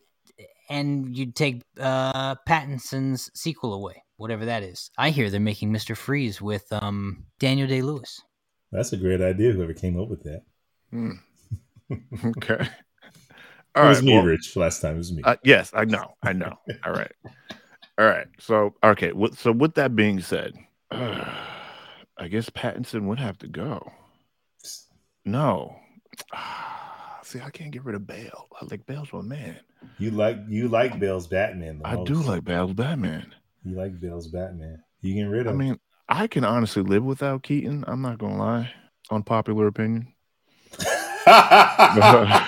and you'd take uh, Pattinson's sequel away, whatever that is. I hear they're making Mister Freeze with um, Daniel Day Lewis. That's a great idea. Whoever came up with that. hmm. okay. it All was right. me, well, Rich. Last time it was me. Uh, yes, I know. I know. All right. All right. So, okay. So, with that being said, I guess Pattinson would have to go. No. See, I can't get rid of Bale. I like Bale's my man. you like you like Bale's Batman. I do like Bale's Batman. You like Bale's Batman. You get rid of? I mean, I can honestly live without Keaton. I'm not gonna lie. Unpopular opinion. hey,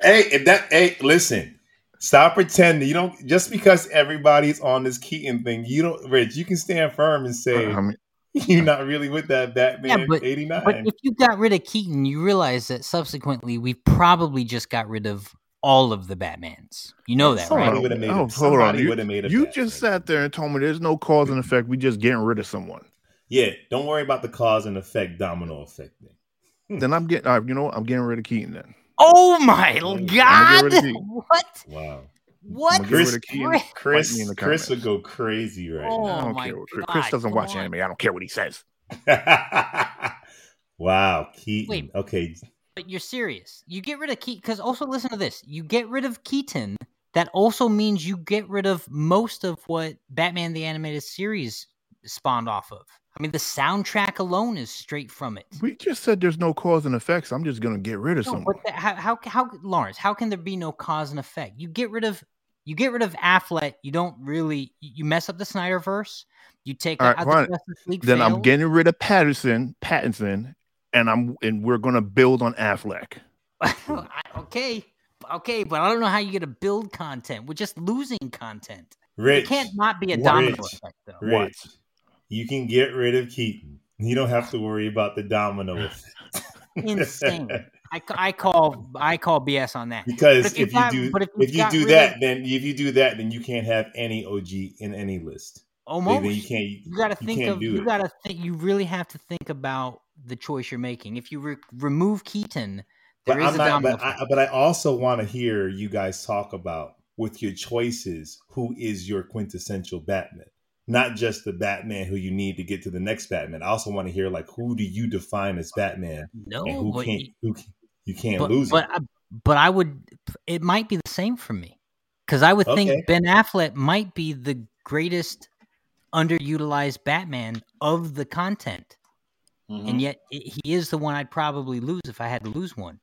if that hey, listen. Stop pretending. You don't just because everybody's on this Keaton thing. You don't, Rich. You can stand firm and say I mean, you're not really with that Batman Yeah, but- '89. But if you got rid of Keaton, you realize that subsequently we probably just got rid of all of the Batmans. You know that, Somebody right? would've made oh, it- hold on. You, made a you just sat there and told me there's no cause and effect. We just getting rid of someone. yeah, don't worry about the cause and effect domino effect. Then. Hmm. Then I'm getting. All right, you know what? I'm getting rid of Keaton. Then Oh my I'm get god! rid of What? Wow, What? I'm gonna get rid Chris- Chris- Chris, me in the Chris would go crazy right Oh, I don't my care. what Chris, Chris doesn't come watch on. anime. I don't care what he says. wow, Keaton. Wait. Okay, But you're serious. You get rid of Keaton because also listen to this. You get rid of Keaton. That also means you get rid of most of what Batman the Animated Series spawned off of. I mean, the soundtrack alone is straight from it. We just said there's no cause and effects. I'm just gonna get rid of No, someone. the, how, how how Lawrence? How can there be no cause and effect? You get rid of you get rid of Affleck. You don't really you you mess up the Snyderverse. You take All out right, the. Justice League. then I'm getting rid of Patterson, Pattinson, and I'm and we're gonna build on Affleck. Okay, okay, but I don't know how you get to build content. We're just losing content. Rich. It can't not be a Rich. domino effect, though. Rich, you can get rid of Keaton. You don't have to worry about the domino effect. Insane. I, I call I call BS on that. because But if you if you got- do but if if you you do that, of- then if you do that, then you can't have any OG in any list. Then- Almost. Then you can't. You got to you think can't of do you got to think you really have to think about the choice you're making. If you re- remove Keaton, But there is I'm a not. domino But I, but I also want to hear you guys talk about with your choices who is your quintessential Batman, not just the Batman who you need to get to the next Batman. I also want to hear like who do you define as Batman no, and who can't who you can't but, lose. but, it. I, but I would. It might be the same for me because I would Okay. think Ben Affleck might be the greatest underutilized Batman of the content. Mm-hmm. and yet i he is the one I'd probably lose if I had to lose one,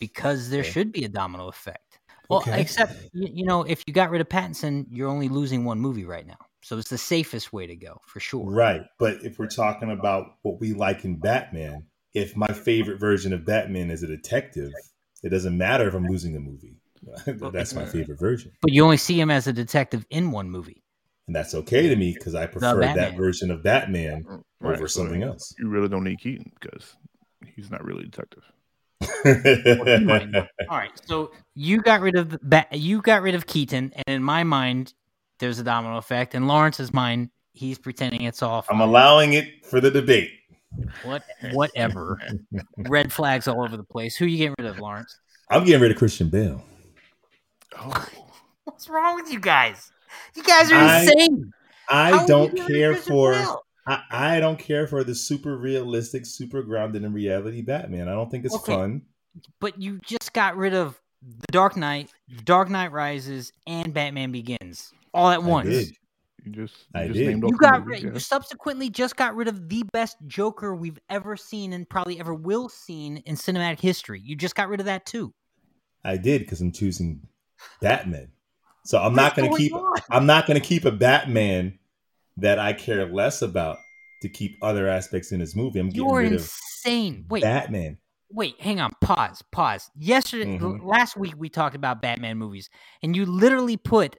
because there Okay. should be a domino effect. Well, Okay. except you, you know, if you got rid of Pattinson, you're only losing one movie right now, so it's the safest way to go for sure. Right. But if we're talking about what we like in Batman, if my favorite version of Batman is a detective, it doesn't matter if I'm losing the movie. That's my favorite version. But you only see him as a detective in one movie. and that's okay to me because I prefer that version of Batman Right, over so something else. You really don't need Keaton because he's not really a detective. Well, you might not. All right, so you got rid of the ba- you got rid of Keaton, and in my mind, there's a domino effect. In Lawrence's mind, he's pretending it's all I'm allowing it for the debate. what whatever. Red flags all over the place. Who are you getting rid of, Lawrence? I'm getting rid of Christian Bale. Oh, What's wrong with you guys? You guys are I- insane. How I are don't getting rid of care for Bale? I, I don't care for the super realistic, super grounded in reality Batman. I don't think it's Okay. fun. But you just got rid of the Dark Knight, Dark Knight Rises, and Batman Begins all at I once. did. you just I you just did. named You got movies, rid, yeah. you subsequently just got rid of the best Joker we've ever seen and probably ever will seen in cinematic history. You just got rid of that too. I did because I'm choosing Batman. So I'm not going to going keep. on? I'm not going to keep a Batman that I care less about to keep other aspects in his movie. I'm getting You're rid of insane. Wait, Batman. wait, hang on. Pause. Pause. Yesterday, Mhm. last week we talked about Batman movies, and you literally put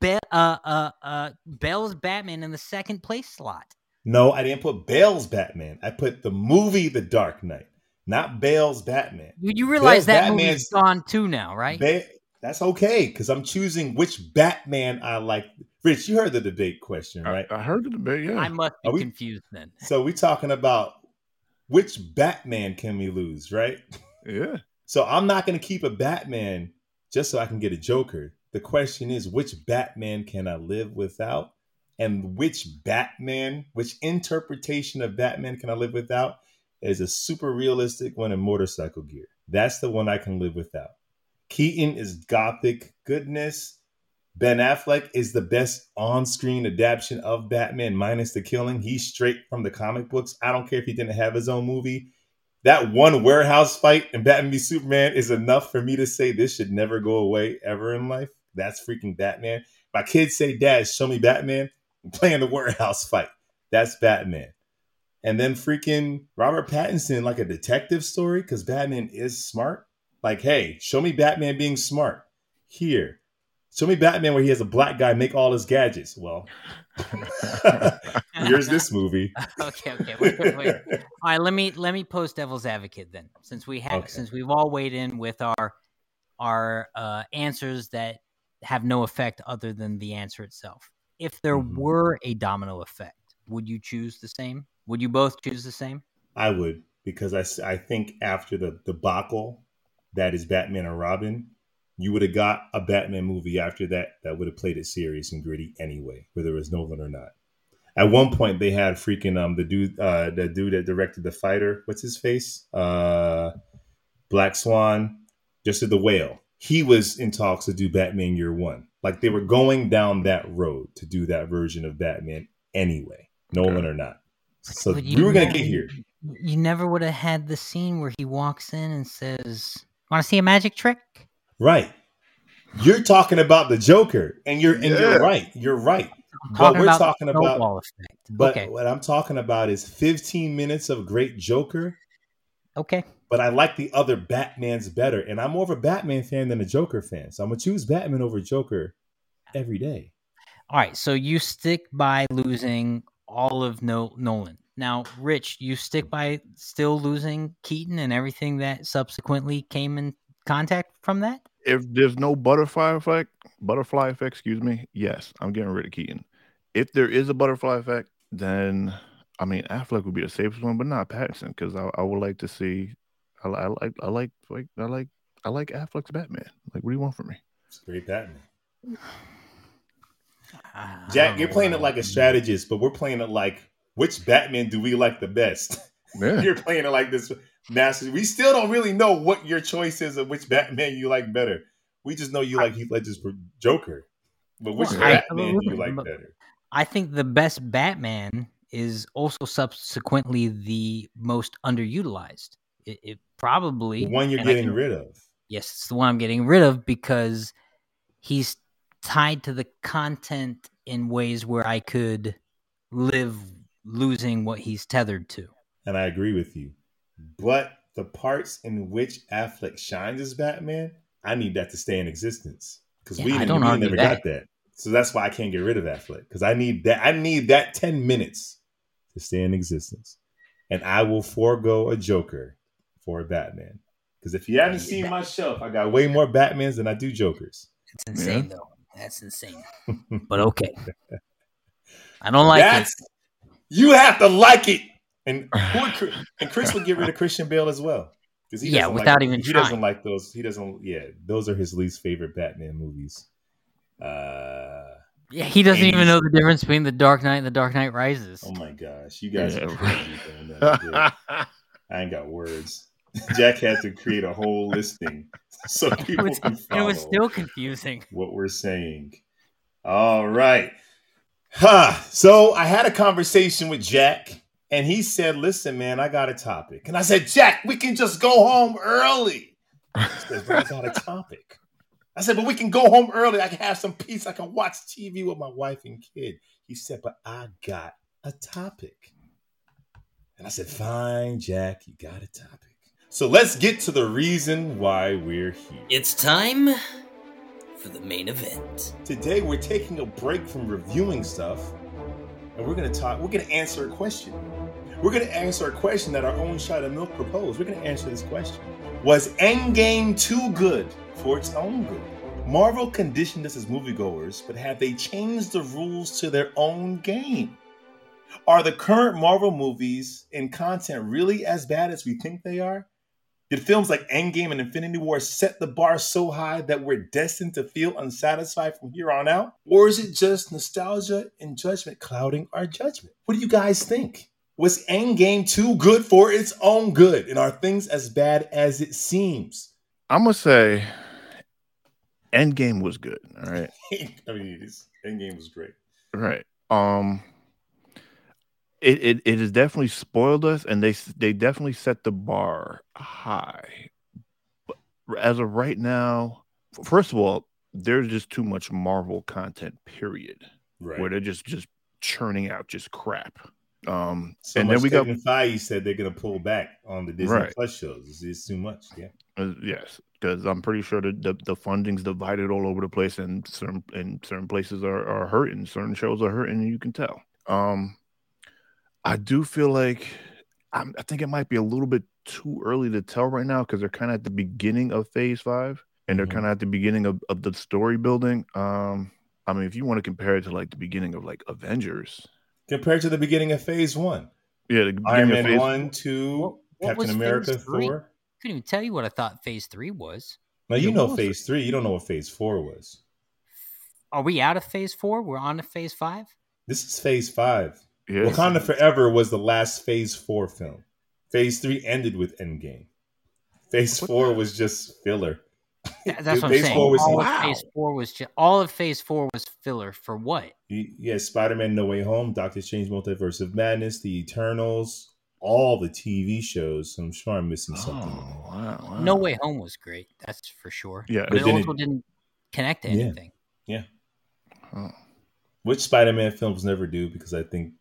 Be- uh, uh, uh, Bell's Batman in the second place slot. No, I didn't put Bale's Batman. I put the movie The Dark Knight, not Bale's Batman. You, you realize Bale's that Batman's- movie's gone too now, right? Ba- that's okay because I'm choosing which Batman I like. Rich, you heard the debate question, right? I, I heard the debate. Yeah, I must be we- confused then. So we're talking about which Batman can we lose, right? yeah. So I'm not going to keep a Batman just so I can get a Joker. The question is, which Batman can I live without? And which Batman, which interpretation of Batman can I live without? Is a super realistic one in motorcycle gear. That's the one I can live without. Keaton is gothic goodness. Ben Affleck is the best on-screen adaptation of Batman, minus the killing. He's straight from the comic books. I don't care if he didn't have his own movie. That one warehouse fight in Batman v Superman is enough for me to say this should never go away ever in life. That's freaking Batman. My kids say, "Dad, show me Batman." I'm playing the warehouse fight. That's Batman. And then freaking Robert Pattinson, like a detective story, because Batman is smart. Like, hey, show me Batman being smart. Here, show me Batman where he has a black guy make all his gadgets. Well, here's this movie. okay, okay. Wait, wait, wait. All right, let me let me post devil's advocate then, since we have Okay. since we've all weighed in with our our uh, answers that have no effect other than the answer itself. If there Mhm. were a domino effect, would you choose the same? Would you both choose the same? I would because I, I think after the debacle that is Batman and Robin, you would have got a Batman movie after that that would have played it serious and gritty anyway, whether it was Nolan or not. At one point, they had freaking um the dude uh the dude that directed the fighter. What's his face? Uh, Black Swan, just did the whale. He was in talks to do Batman Year One. Like they were going down that road to do that version of Batman anyway, Nolan or not. So But we you were gonna know- get here. You never would have had the scene where he walks in and says, "Want to see a magic trick?" Right. You're talking about the Joker, and you're and Yeah. you're right. You're right. I'm But we're about talking about- effect. But okay, what I'm talking about is 15 minutes of great Joker. okay. But I like the other Batmans better, and I'm more of a Batman fan than a Joker fan. So I'm gonna choose Batman over Joker every day. All right, so you stick by losing all of no- Nolan. Now, Rich, you stick by still losing Keaton and everything that subsequently came in contact from that. If there's no butterfly effect, butterfly effect, excuse me, yes, I'm getting rid of Keaton. If there is a butterfly effect, then I mean Affleck would be the safest one, but not Pattinson, because I, I would like to see. I, li- I like I like like I like I like Affleck's Batman. Like, what do you want from me? It's great Batman. Jack, you're playing it like a strategist, but we're playing it like which Batman do we like the best? Yeah, you're playing it like this master. We still don't really know what your choice is of which Batman you like better. We just know you like Heath Ledger's Joker, but which Well, I- Batman do you like better? I think the best Batman is also subsequently the most underutilized. It, it probably The one you're getting can- rid of. Yes, it's the one I'm getting rid of because he's tied to the content in ways where I could live losing what he's tethered to. and I agree with you. But the parts in which Affleck shines as Batman, I need that to stay in existence because Yeah, we, we never that. got that. So that's why I can't get rid of that flick because I need that. I need that ten minutes to stay in existence, and I will forego a Joker for a Batman. Because if you haven't seen my shelf, I got way more Batmans than I do Jokers. It's insane though. That's insane. But okay. I don't like That's it. you have to like it, and would Chris- and Chris would get rid of Christian Bale as well. Because he Yeah, doesn't without like, even he trying. doesn't like those. He doesn't. Yeah, those are his least favorite Batman movies. Uh, Yeah, he doesn't even know the difference between the Dark Knight and the Dark Knight Rises. oh my gosh, you guys are Yeah. crazy. man. I ain't got words. Jack had to create a whole listing so it, people was, can it was still confusing. what we're saying. All right. Huh. So I had a conversation with Jack, and he said, Listen, man, I got a topic. And I said, Jack, we can just go home early. He said, but I got a topic. I said, But we can go home early. I can have some peace. I can watch TV with my wife and kid. He said, But I got a topic. And I said, Fine, Jack, you got a topic. So let's get to the reason why we're here. It's time for the main event. Today we're taking a break from reviewing stuff and we're going to talk we're going to answer a question. We're going to answer a question that our own shot of milk proposed. We're going to answer this question. Was Endgame too good for its own good? Marvel conditioned us as moviegoers, but have they changed the rules to their own game? Are the current Marvel movies and content really as bad as we think they are? Did films like Endgame and Infinity War set the bar so high that we're destined to feel unsatisfied from here on out? Or is it just nostalgia and judgment clouding our judgment? What do you guys think? Was Endgame too good for its own good? And are things as bad as it seems? I'm gonna say Endgame was good. All right. I mean, Endgame was great. Right. Um it, it it has definitely spoiled us and they they definitely set the bar high. But as of right now, first of all, there's just too much Marvel content period Right. where they're just just churning out just crap. Um so and then we got Feige said they're going to pull back on the Disney Right. Plus shows. It's, it's too much. Yeah. Uh, yes, because I'm pretty sure that the, the funding's divided all over the place, and certain and certain places are, are hurting, certain shows are hurting, you can tell. Um, I do feel like I'm, I think it might be a little bit too early to tell right now because they're kind of at the beginning of Phase Five, and they're Mhm. kind of at the beginning of, of the story building. Um, I mean, if you want to compare it to like the beginning of like Avengers, Compared to the beginning of Phase One, yeah, the beginning Iron of Man Phase One, Two, What- what Captain America, Phase three? Couldn't even tell you what I thought Phase Three was. Now you Yeah, know was Phase Three. You don't know what Phase Four was. Are we out of Phase Four? We're on to Phase Five. This is Phase Five. Yeah, Wakanda Forever was the last Phase Four film. Phase Three ended with Endgame. Phase What Four was just filler. Th- That's what I'm Phase saying. Four was all Wow. of Phase Four was just all of Phase Four was filler for what? You- Yeah, Spider-Man: No Way Home, Doctor Strange: Multiverse of Madness, The Eternals, all the TV shows. I'm sure I'm missing Oh, something. wow, wow. No Way Home was great. That's for sure. Yeah, but But it also it- didn't connect to Yeah. anything. Oh. Which Spider-Man films never do because I think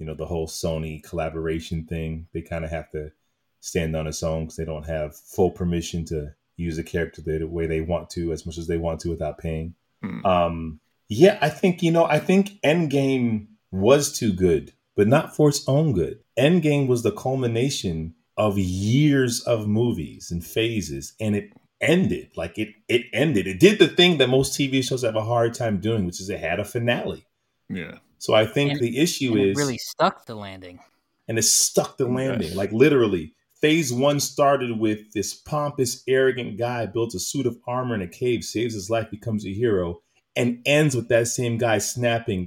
you know the whole Sony collaboration thing. They kind of have to stand on its own because they don't have full permission to use a character the way they want to, as much as they want to, without paying. Hmm. Um, yeah, I think you know, I think Endgame was too good, but not for its own good. Endgame was the culmination of years of movies and phases, and it ended like it it ended. It did the thing that most TV shows have a hard time doing, which is it had a finale. Yeah. So I think And- the issue And is it really stuck the landing. and it stuck the landing. Yes. Like literally, phase one started with this pompous, arrogant guy builds a suit of armor in a cave, saves his life, becomes a hero, and ends with that same guy snapping,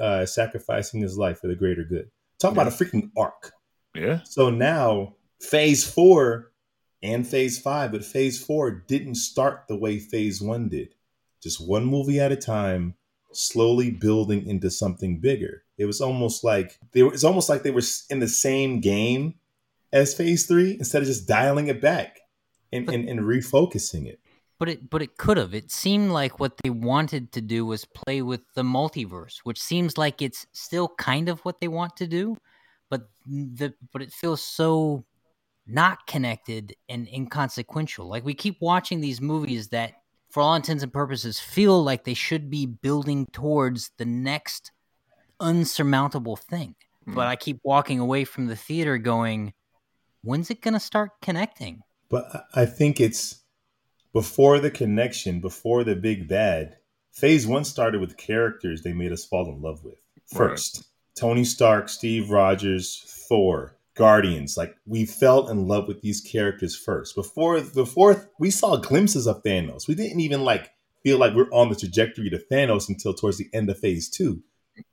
uh, sacrificing his life for the greater good. Talk about a freaking arc. Yeah. So now, phase four and phase five, but phase four didn't start the way phase one did. Just one movie at a time, slowly building into something bigger. It was almost like they were, it's almost like they were in the same game as phase three instead of just dialing it back and, and, and refocusing it. But it but it could have. It seemed like what they wanted to do was play with the multiverse, which seems like it's still kind of what they want to do, but the but it feels so not connected and inconsequential. Like we keep watching these movies that for all intents and purposes, feel like they should be building towards the next unsurmountable thing. Mm. But I keep walking away from the theater going, when's it going to start connecting? But I- I think it's before the connection, before the big bad. Phase one started with characters they made us fall in love with. First, Tony Stark, Steve Rogers, Thor, Guardians. Like we fell in love with these characters first. Before before we saw glimpses of Thanos. We didn't even like feel like we're on the trajectory to Thanos until towards the end of phase two.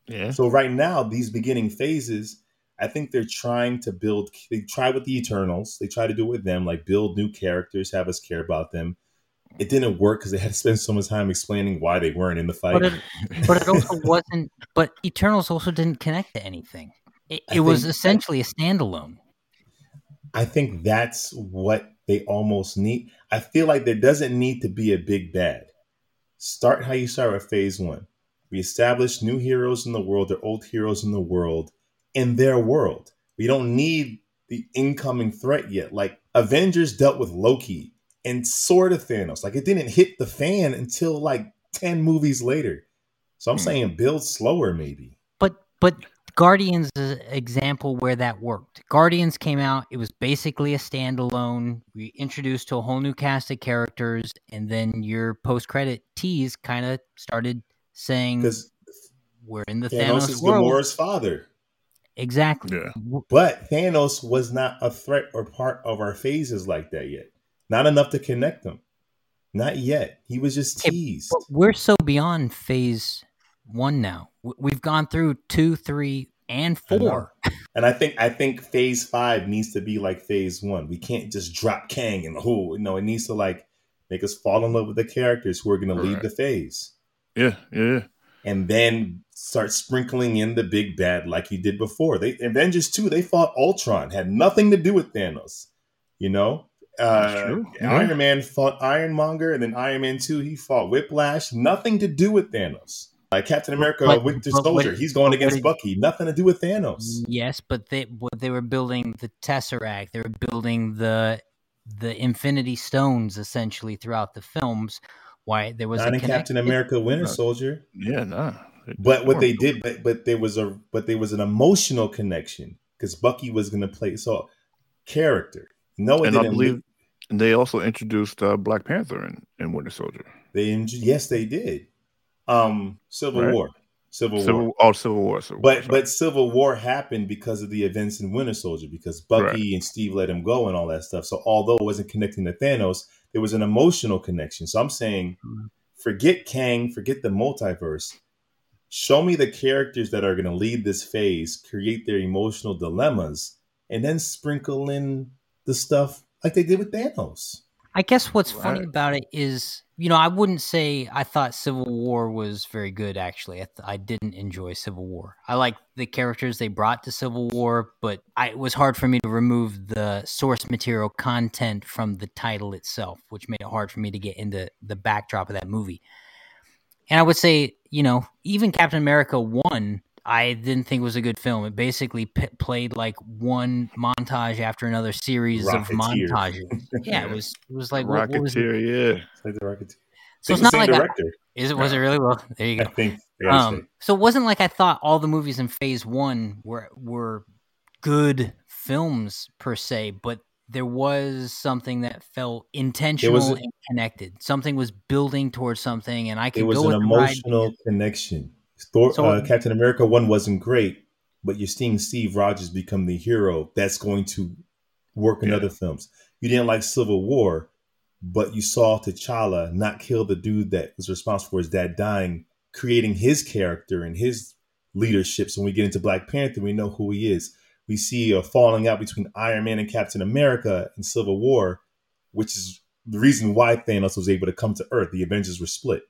Yeah. So right now, these beginning phases, I think they're trying to build. They try with the Eternals. They try to do it with them, like build new characters, have us care about them. It didn't work because they had to spend so much time explaining why they weren't in the fight. But it, but it also wasn't. But Eternals also didn't connect to anything. It, I it was essentially a standalone. I think that's what they almost need. I feel like there doesn't need to be a big bad. Start how you start with phase one. We establish new heroes in the world, or old heroes in the world, in their world. We don't need the incoming threat yet. Like Avengers dealt with Loki and sort of Thanos. Like it didn't hit the fan until like 10 movies later. So I'm Hmm. saying build slower, maybe. But but Guardians is an example where that worked. Guardians came out, it was basically a standalone. We introduced to a whole new cast of characters, and then your post credit tease kind of started saying Because we're in the Thanos Thanos, is world. Gamora's father. Exactly. Yeah. But Thanos was not a threat or part of our phases like that yet. Not enough to connect them. Not yet. He was just teased. But we're so beyond phase one now. We've gone through two, three, and I four. And I think I think phase five needs to be like phase one. We can't just drop Kang and who no, it needs to like make us fall in love with the characters who are gonna lead Right. the phase. Yeah. Yeah. And then start sprinkling in the big bad like you did before. They Avengers 2, they fought Ultron, had nothing to do with Thanos. You know? That's Uh, true. Yeah. Iron Man fought Ironmonger, and then Iron Man 2, he fought Whiplash. Nothing to do with Thanos. Like Captain America, But- Winter but what- Soldier, he's going against what- Bucky. Nothing to do with Thanos. Yes, but they what they were building the Tesseract. They were building the the Infinity Stones essentially throughout the films. Why there was Not a in Captain America, Winter No. Soldier. Yeah. Nah. But what they did, but, but there was a but there was an emotional connection because Bucky was going to play so character. No, it And I didn't. believe they also introduced uh, Black Panther in, in Winter Soldier. They yes, they did. Um, Civil Right. War, Civil, War. Civil, oh, Civil War. Civil But sorry. but Civil War happened because of the events in Winter Soldier, because Bucky Right. and Steve let him go and all that stuff. So although it wasn't connecting to Thanos, there was an emotional connection. So I'm saying, forget Kang, forget the multiverse. Show me the characters that are going to lead this phase, create their emotional dilemmas, and then sprinkle in the stuff like they did with Thanos. I guess what's funny about it is, you know, I wouldn't say I thought Civil War was very good. Actually, I, th- I didn't enjoy Civil War. I like the characters they brought to Civil War, but I, it was hard for me to remove the source material content from the title itself, which made it hard for me to get into the backdrop of that movie. And I would say, you know, even Captain America one, I didn't think it was a good film. It basically p- played like one montage after another series of montages. Yeah, it was. It was like what, what was it? Yeah. It's like the Rocketeer. So it's not same like I, is it was it really well? There you I go. think. I gotta say. Um, so it wasn't like I thought all the movies in Phase One were were good films per se, but there was something that felt intentional and connected. Something was building towards something, and I could it was go an with emotional connection. Thor, So- uh, Captain America one wasn't great, but you're seeing Steve Rogers become the hero that's going to work in Yeah. other films. You didn't like Civil War, but you saw T'Challa not kill the dude that was responsible for his dad dying, creating his character and his leadership. So when we get into Black Panther, we know who he is. We see a falling out between Iron Man and Captain America in Civil War, which is the reason why Thanos was able to come to Earth. The Avengers were split.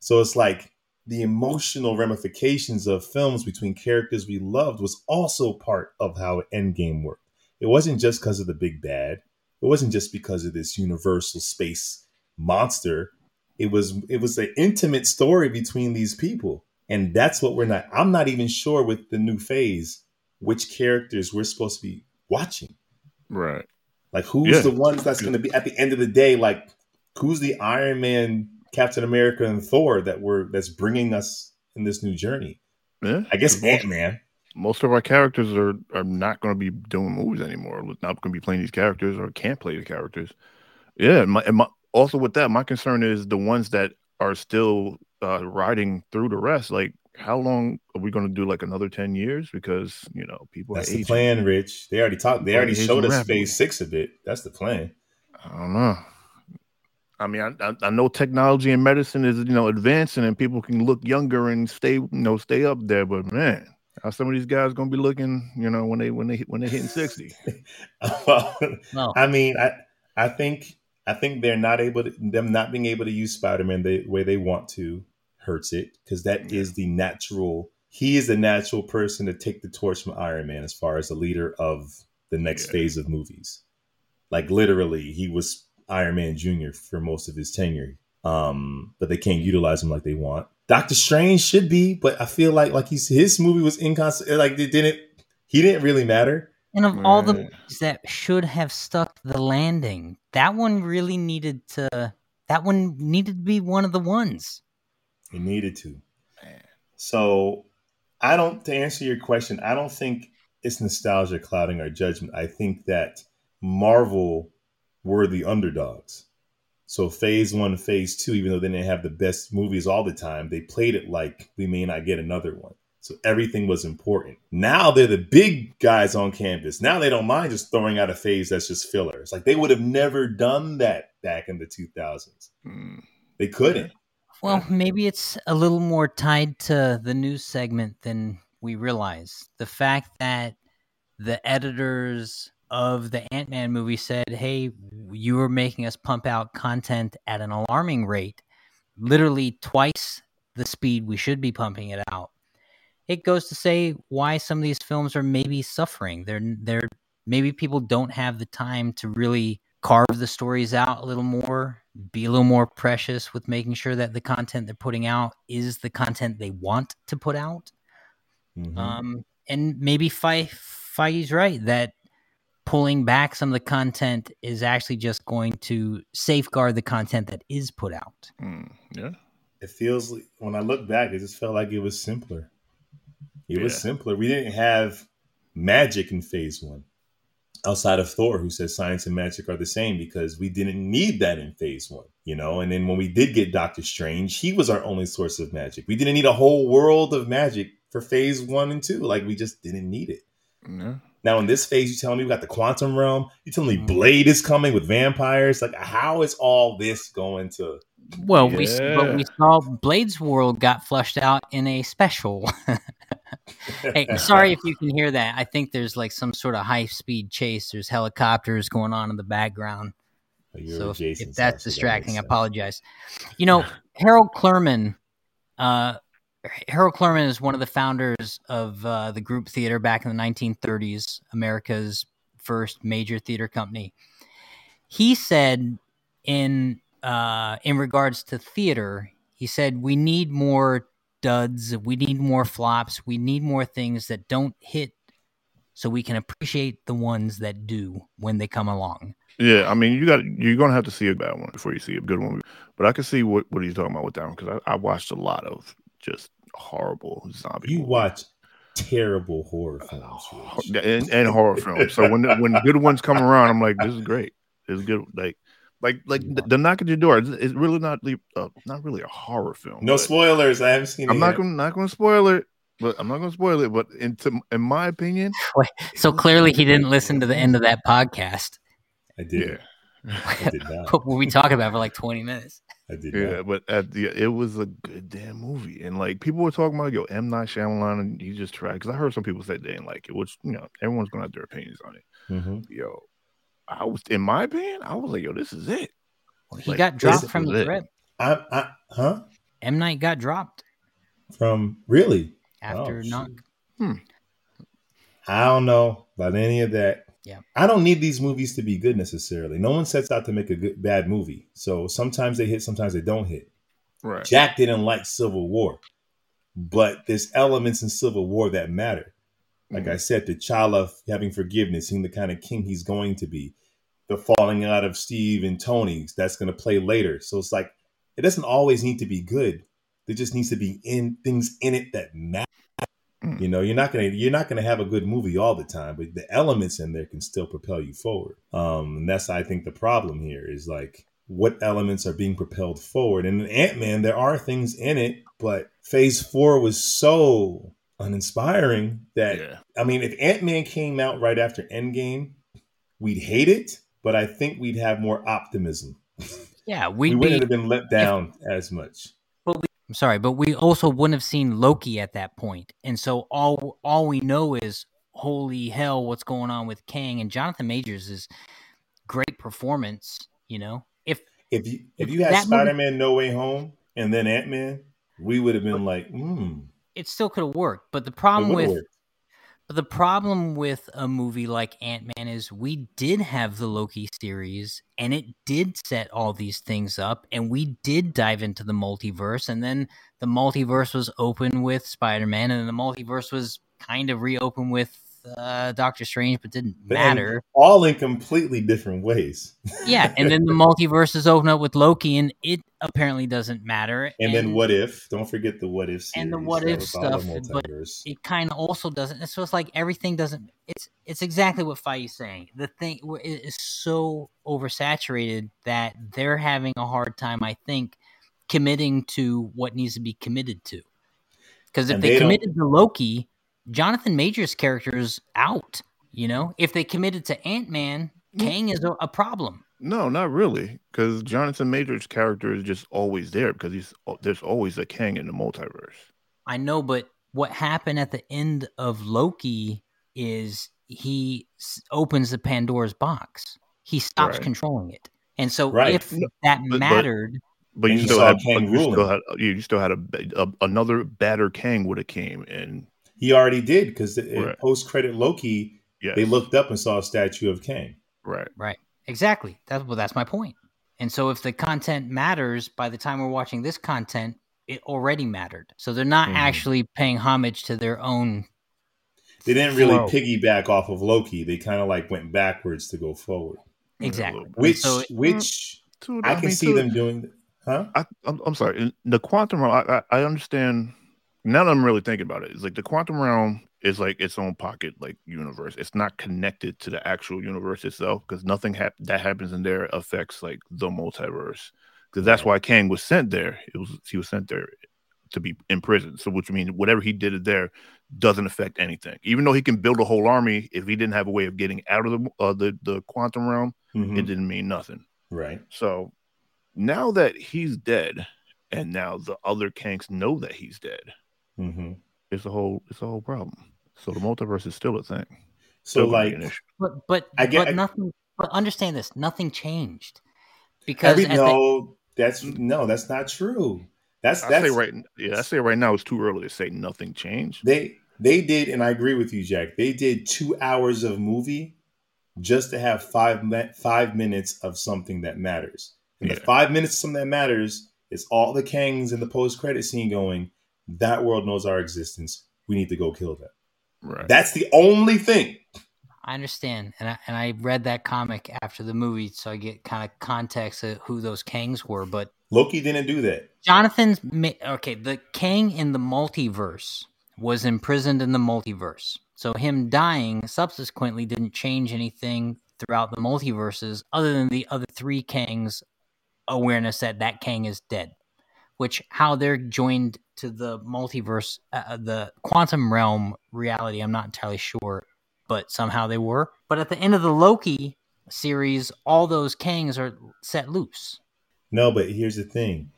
So it's like the emotional ramifications of films between characters we loved was also part of how Endgame worked. It wasn't just because of the big bad. It wasn't just because of this universal space monster. It was it was an intimate story between these people. And that's what we're not I'm not even sure with the new phase which characters we're supposed to be watching. Right. Like who's Yeah. the ones that's going to be at the end of the day? Like who's the Iron Man Captain America and Thor that were that's bringing us in this new journey. Yeah, I guess Ant Man. most of our characters are are not going to be doing movies anymore. We're not going to be playing these characters or can't play the characters. Yeah, and my, and my, also with that, my concern is the ones that are still uh, riding through the rest. Like, how long are we going to do? Like another ten years? Because you know people That's the aging. plan, Rich. They already talked. They already showed us. Phase Six of it. That's the plan. I don't know. I mean, I, I, I know technology and medicine is you know advancing, and people can look younger and stay you know stay up there. But man, how some of these guys gonna be looking? You know, when they when they when they hitting sixty. well, No. I mean, I I think I think they're not able to them not being able to use Spider Man the way they want to hurts it because that is the natural. He is the natural person to take the torch from Iron Man as far as the leader of the next Yeah. phase of movies. Like literally, he was Iron Man Junior for most of his tenure. Um, but they can't utilize him like they want. Doctor Strange should be, but I feel like like he's his movie was inconsistent. Like it didn't. He didn't really matter. And of all the movies that should have stuck the landing, that one really needed to. That one needed to be one of the ones. He needed to. So I don't to answer your question, I don't think it's nostalgia clouding our judgment. I think that Marvel were the underdogs. So phase one, phase two, even though they didn't have the best movies all the time, they played it like we may not get another one. So everything was important. Now they're the big guys on campus. Now they don't mind just throwing out a phase that's just filler. It's like they would have never done that back in the 2000s. Mm, They couldn't. Well, maybe it's a little more tied to the news segment than we realize. The fact that the editors of the Ant Man movie said, hey, you are making us pump out content at an alarming rate, literally twice the speed we should be pumping it out. It goes to say why some of these films are maybe suffering. They're, they're maybe people don't have the time to really carve the stories out a little more, be a little more precious with making sure that the content they're putting out is the content they want to put out. Mhm. Um, and maybe Fe- Feige's right that pulling back some of the content is actually just going to safeguard the content that is put out. mm, yeah. it feels like- when I look back, it just felt like it was simpler. It was simpler. We didn't have magic in phase one, outside of Thor, who says science and magic are the same because we didn't need that in phase one, you know. And then when we did get Doctor Strange, he was our only source of magic. We didn't need a whole world of magic for phase one and two. Like we just didn't need it. Yeah. Now in this phase, you telling me we got the quantum realm. You telling me Mhm. Blade is coming with vampires. Like how is all this going to? Well, we but we saw Blade's World got flushed out in a special. hey, sorry if you can hear that. I think there's like some sort of high speed chase. There's helicopters going on in the background. You're so if, if that's house, so that distracting, I apologize. You know, Harold Clurman, uh, Harold Clurman is one of the founders of uh, the group theater back in the 1930s, America's first major theater company. He said in uh, in regards to theater, he said we need more duds, we need more flops, we need more things that don't hit, so we can appreciate the ones that do when they come along. Yeah, I mean, you got you're gonna have to see a bad one before you see a good one. But I can see what, what he's talking about with that one because I, I watched a lot of just horrible zombie. You movies. watch terrible horror films. Rich. and, and horror films. So when the, when good ones come around, I'm like, this is great. It's good. Like like like the, the knock at your door is is really not the- uh, not really a horror film. No spoilers. I haven't seen it. I'm not yet. gonna not gonna spoil it. But I'm not gonna spoil it. But into in my opinion, So clearly, he didn't listen to the end of that podcast. I did. yeah, I did not. What were we talking about for like 20 minutes? I did yeah. not. But at the it was a good damn movie, and like people were talking about yo M Night Shyamalan, and he just tried because I heard some people say they didn't like it, which you know everyone's gonna have their opinions on it. Mhm. Yo, I was in my opinion, I was like, yo, this is it. He Like, got dropped from the it. trip. I, I, huh? M Night got dropped From really? after Oh, not. shoot. I don't know about any of that. Yeah. I don't need these movies to be good necessarily. No one sets out to make a good bad movie. So sometimes they hit, sometimes they don't hit. Right. Jack didn't like Civil War, but there's elements in Civil War that matter. Like Mhm. I said, the T'Challa having forgiveness, seeing the kind of king he's going to be, the falling out of Steve and Tony, that's going to play later. So it's like it doesn't always need to be good. There just needs to be in things in it that matter. Mm. You know, you're not gonna you're not gonna have a good movie all the time, but the elements in there can still propel you forward. Um, and that's I think the problem here is like what elements are being propelled forward. And in Ant Man, there are things in it, but Phase Four was so uninspiring that Yeah. I mean, if Ant Man came out right after Endgame, we'd hate it, but I think we'd have more optimism. Yeah, we we'd wouldn't be. have been let down as much. I'm sorry, but we also wouldn't have seen Loki at that point, and so all all we know is holy hell, what's going on with Kang and Jonathan Majors is great performance. You know, if If you if you had Spider Man No Way Home and then Ant Man, we would have been like, hmm. it still could have worked, but the problem with worked. But the problem with a movie like Ant Man is we did have the Loki series and it did set all these things up and we did dive into the multiverse and then the multiverse was open with Spider Man and the multiverse was kind of reopened with uh, Doctor Strange but didn't But- matter. all in completely different ways. yeah, and then the multiverse is open up with Loki and it apparently doesn't matter. And then what if? Don't forget the what if. And the what if was all the stuff, but it kind of also doesn't. So it's like everything doesn't. It's it's exactly what Fei's saying. The thing is so oversaturated that they're having a hard time. I think committing to what needs to be committed to. Because if And they, they committed to Loki, Jonathan Majors' character is out. You know, if they committed to Ant Man, Kang is a, a problem. No, not really, because Jonathan Majors' character is just always there because he's oh, there's always a Kang in the multiverse. I know, but what happened at the end of Loki is he s- opens the Pandora's box. He stops Right. controlling it. And so Right. if that but- mattered, But And you you still saw had, Kang but you still had you still had a, a another badder Kang would have came and He already did because Right. post credit Loki, yes, they looked up and saw a statue of Kang. right. right. Exactly. That's well, that's my point. And so if the content matters by the time we're watching this content, it already mattered. So they're not Mhm. actually paying homage to their own They didn't really flow. piggyback off of Loki. They kind of like went backwards to go forward. Exactly. little. Which, So- which To- I can see them doing. Huh? I, I'm, I'm sorry. In the quantum realm, I, I, I understand. Now that I'm really thinking about it, it's like the quantum realm is like its own pocket, like universe. It's not connected to the actual universe itself because nothing hap- that happens in there affects like the multiverse. Because that's why Kang was sent there. It was he was sent there to be imprisoned. So which means whatever he did there doesn't affect anything. Even though he can build a whole army, if he didn't have a way of getting out of the uh, the the quantum realm, Mhm. it didn't mean nothing. Right. So now that he's dead, and now the other Kangs know that he's dead, hmm it's a whole it's a whole problem. So the multiverse is still a thing. So Still like but but I get- but nothing but understand this, nothing changed. Because every at the- no, that's no, that's not true. That's I that's say right, yeah, I say right now it's too early to say nothing changed. They they did, and I agree with you, Jack. They did two hours of movie just to have five five minutes of something that matters. And the five minutes of something that matters is all the Kangs in the post credit scene going. That world knows our existence. We need to go kill them. Right. That's the only thing. I understand, and I, and I read that comic after the movie, so I get kind of context of who those Kangs were. But Loki didn't do that. Jonathan's okay. The Kang in the multiverse was imprisoned in the multiverse, so him dying subsequently didn't change anything throughout the multiverses, other than the other three Kangs' awareness that that Kang is dead. Which how they're joined to the multiverse, uh, the quantum realm reality. I'm not entirely sure, but somehow they were. But at the end of the Loki series, all those Kangs are set loose. No, but here's the thing: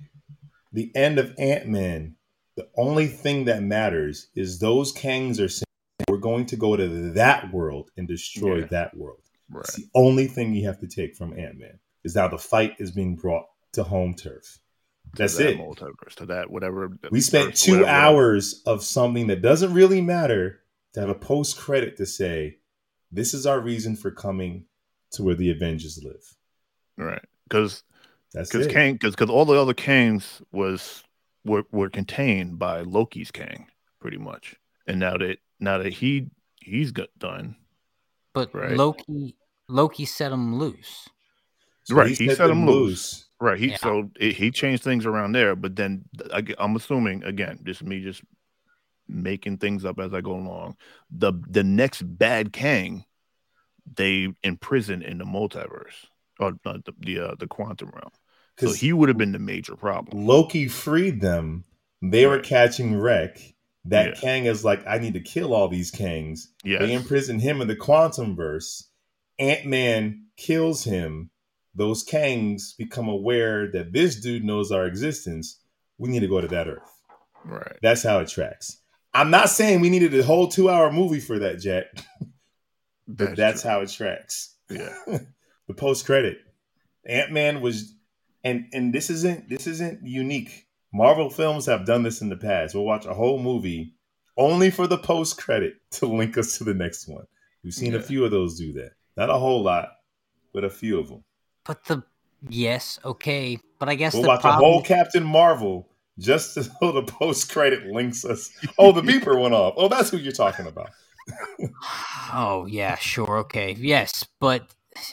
the end of Ant Man. The only thing that matters is those Kangs are saying we're going to go to that world and destroy Yeah. that world. right. It's the only thing you have to take from Ant Man is now the fight is being brought to home turf. To That's that it. Multiverse to that whatever. We spent verse, two whatever. hours of something that doesn't really matter to have a post credit to say, this is our reason for coming to where the Avengers live. Right. Because That's because it. Kang because because all the other Kangs was were were contained by Loki's Kang pretty much, and now that now that he he's got done, But Right. Loki Loki set him loose. So Right, he set him them loose. Right. He Yeah. so it, he changed things around there, but then I, am assuming again, just me just making things up as I go along. The the next bad Kang, they imprison in the multiverse or uh, the the, uh, the quantum realm. So he would have been the major problem. Loki freed them. They were catching wreck. That Yeah. Kang is like, I need to kill all these Kangs. Yes. They imprison him in the quantum verse. Ant Man kills him. Those Kangs become aware that this dude knows our existence. We need to go to that Earth. Right. That's how it tracks. I'm not saying we needed a whole two hour movie for that, Jack, but that's, how it tracks. Yeah. the post credit. Ant Man was, and and this isn't this isn't unique. Marvel films have done this in the past. We'll watch a whole movie only for the post credit to link us to the next one. We've seen a few of those do that. Not a whole lot, but a few of them. But the yes, okay, but I guess We'll the watch problem. a whole Captain Marvel just so the post credit links us. Oh, the beeper went off. Oh, that's who you're talking about. Oh yeah, sure, okay, yes, but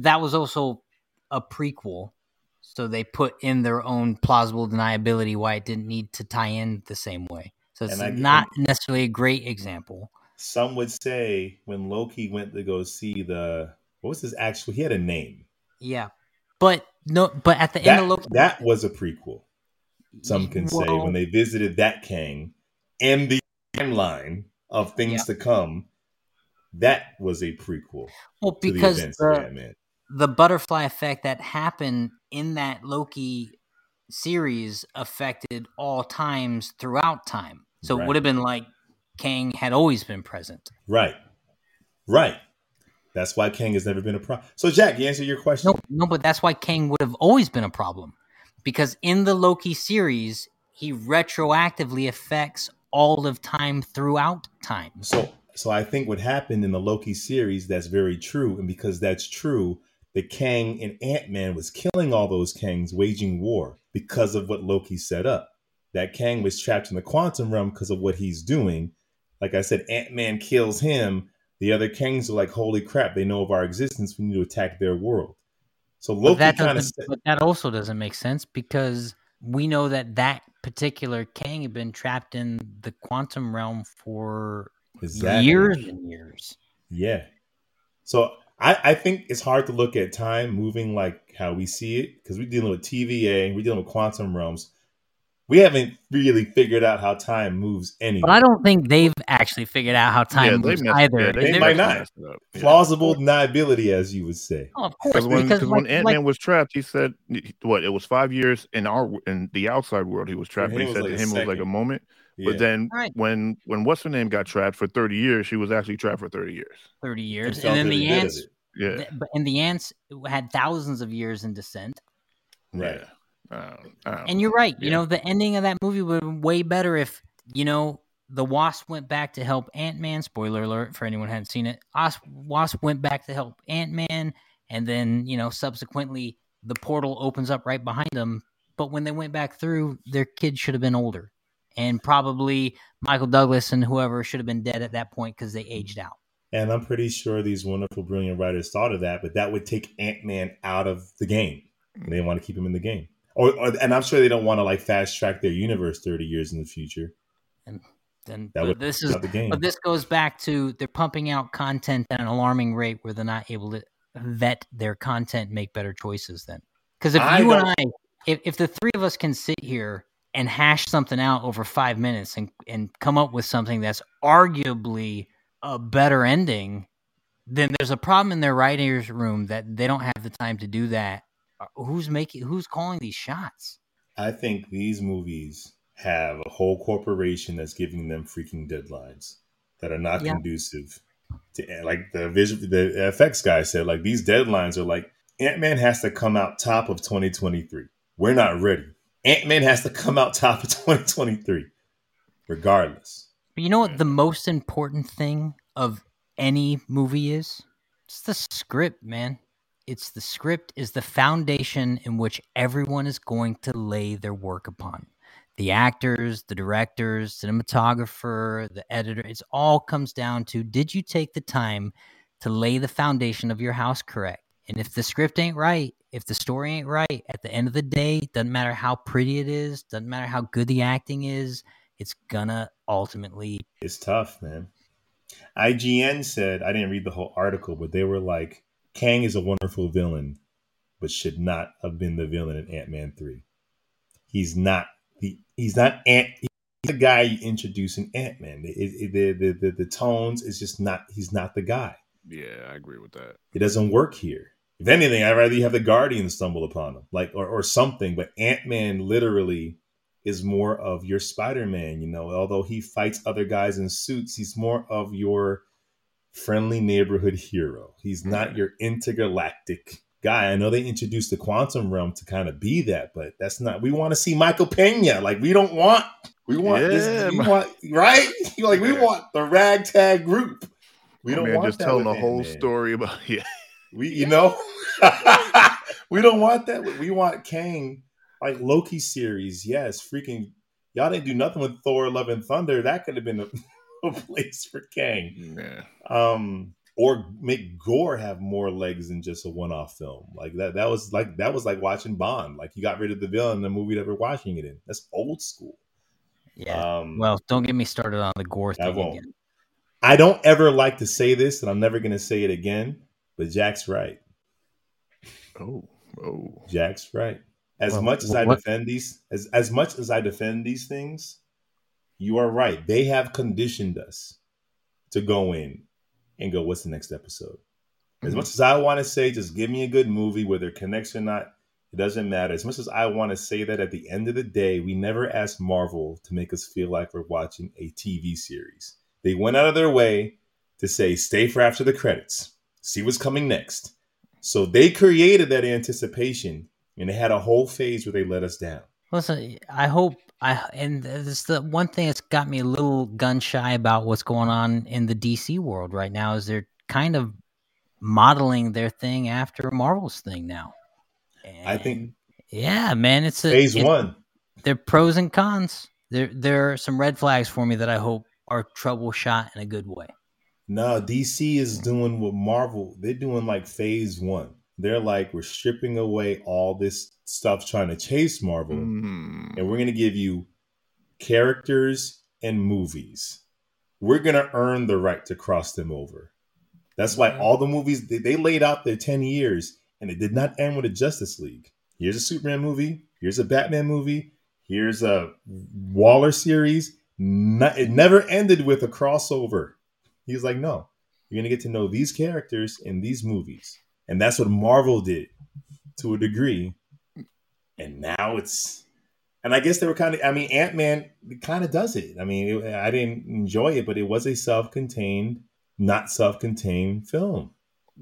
that was also a prequel, so they put in their own plausible deniability why it didn't need to tie in the same way. So it's I- not necessarily a great example. Some would say when Loki went to go see the what was his actual? He had a name. Yeah, but no, but at the end That, of Loki, that was a prequel. Some can say when they visited that Kang and the timeline of things Yeah. to come, that was a prequel well, the because the, Ant-Man. the butterfly effect that happened in that Loki series affected all times throughout time. So it would have been like Kang had always been present. Right, right. That's why Kang has never been a problem. So, Jack, you answer your question. No, no, but that's why Kang would have always been a problem. Because in the Loki series, he retroactively affects all of time throughout time. So, so I think what happened in the Loki series that's very true, and because that's true, the Kang and Ant Man was killing all those Kangs, waging war because of what Loki set up. That Kang was trapped in the quantum realm because of what he's doing. Like I said, Ant Man kills him. The other kings are like, "Holy crap! They know of our existence. We need to attack their world." So Loki that, kind of but that also doesn't make sense because we know that that particular king had been trapped in the quantum realm for exactly. years and years. Yeah. So I, I think it's hard to look at time moving like how we see it because we're dealing with TVA, we're dealing with quantum realms. We haven't really figured out how time moves anyway. But I don't think they've actually figured out how time yeah, moves messed, either. Yeah, They They're- might not. messed it up. Yeah. Plausible deniability, as you would say. Oh, of course, Because when, because cause when like- Ant like- Man was trapped, he said, "What? It was five years in our in the outside world. He was trapped. him But he said like to a him it was like a moment. Yeah. But then Right. when when what's her name got trapped for thirty years, she was actually trapped for thirty years. 30 years. felt And then the ants. Yeah, th- but and the ants had thousands of years in descent. Right. Yeah. I don't- I don't And you're right. You know, the ending of that movie would have been way better if, you know, the Wasp went back to help Ant Man. Spoiler alert for anyone who hadn't seen it. Wasp, Wasp went back to help Ant Man, and then you know, subsequently, the portal opens up right behind them. But when they went back through, their kids should have been older, and probably Michael Douglas and whoever should have been dead at that point because they aged out. And I'm pretty sure these wonderful, brilliant writers thought of that, but that would take Ant Man out of the game. They want to keep him in the game. Or, or and I'm sure they don't want to like fast track their universe 30 years in the future. And then That would this is the game. But this goes back to they're pumping out content at an alarming rate where they're not able to vet their content, make better choices then. Because if I you and I, if, if the three of us can sit here and hash something out over five minutes and, and come up with something that's arguably a better ending, then there's a problem in their writer's room that they don't have the time to do that. Uh, Who's making, who's calling these shots? I think these movies have a whole corporation that's giving them freaking deadlines that are not Yeah. conducive to like the vision. The effects guy said like these deadlines are like Ant Man has to come out top of 2023. We're not ready. Ant Man has to come out top of 2023, regardless. But you know what the most important thing of any movie is? It's the script, man. It's the script is the foundation in which everyone is going to lay their work upon. The actors, the directors, cinematographer, the editor, it's all comes down to did you take the time to lay the foundation of your house correct? And if the script ain't right, if the story ain't right, at the end of the day, doesn't matter how pretty it is, doesn't matter how good the acting is, it's gonna ultimately. It's tough, man. IGN said I didn't read the whole article, but they were like, Kang is a wonderful villain, but should not have been the villain in Ant Man three. He's not the he's not Ant. He's the guy you introduce in Ant Man. The, the, the the tones is just not. He's not the guy. Yeah, I agree with that. It doesn't work here. If anything, I'd rather you have the Guardians stumble upon him, like or, or something. But Ant Man literally is more of your Spider Man. You know, although he fights other guys in suits, he's more of your friendly neighborhood hero. He's not your intergalactic guy. I know they introduced the quantum realm to kind of be that, but that's not. We want to see Michael Pena. Like we don't want. We want Yeah, this. We want right. like we want the ragtag group. We don't man want just that telling the whole Ant-Man. story about yeah. We, you know, we don't want that. We want Kang, like Loki series. Yes, freaking, y'all didn't do nothing with Thor: Love and Thunder. That could have been a, a place for Kang. Yeah. Um, or make Gorr have more legs than just a one-off film. Like that. That was like that was like watching Bond. Like you got rid of the villain in the movie that we're watching it in. That's old school. Yeah. Um, well, don't get me started on the Gorr I won't. again. I don't ever like to say this, and I'm never going to say it again. But Jack's right. Oh. Oh. Jack's right. As Well, much as I what- defend these, as as much as I defend these things, you are right. They have conditioned us to go in and go, "What's the next episode?" As Mhm. much as I want to say, just give me a good movie, whether it connects or not, it doesn't matter. As much as I want to say that, at the end of the day, we never asked Marvel to make us feel like we're watching a TV series. They went out of their way to say, "Stay for after the credits, see what's coming next." So they created that anticipation, and they had a whole phase where they let us down. Listen, I hope I and this the one thing that's got me a little gun shy about what's going on in the DC world right now is they're kind of modeling their thing after Marvel's thing now. I think yeah, man, it's a phase it's- one. They're pros and cons. There there are some red flags for me that I hope are troubleshot in a good way. No, DC is doing what Marvel. They're doing like phase one. They're like we're stripping away all this stuff trying to chase Marvel, Mm. and we're going to give you characters and movies. We're going to earn the right to cross them over. That's why all the movies they, they laid out their 10 years and it did not end with a Justice League. Here's a Superman movie, here's a Batman movie, here's a Waller series. No- it never ended with a crossover. He was like, no, you're going to get to know these characters in these movies. And that's what Marvel did to a degree. And now it's and I guess they were kind of. I mean, Ant Man kind of does it. I mean, it, I didn't enjoy it, but it was a self-contained, not self-contained film.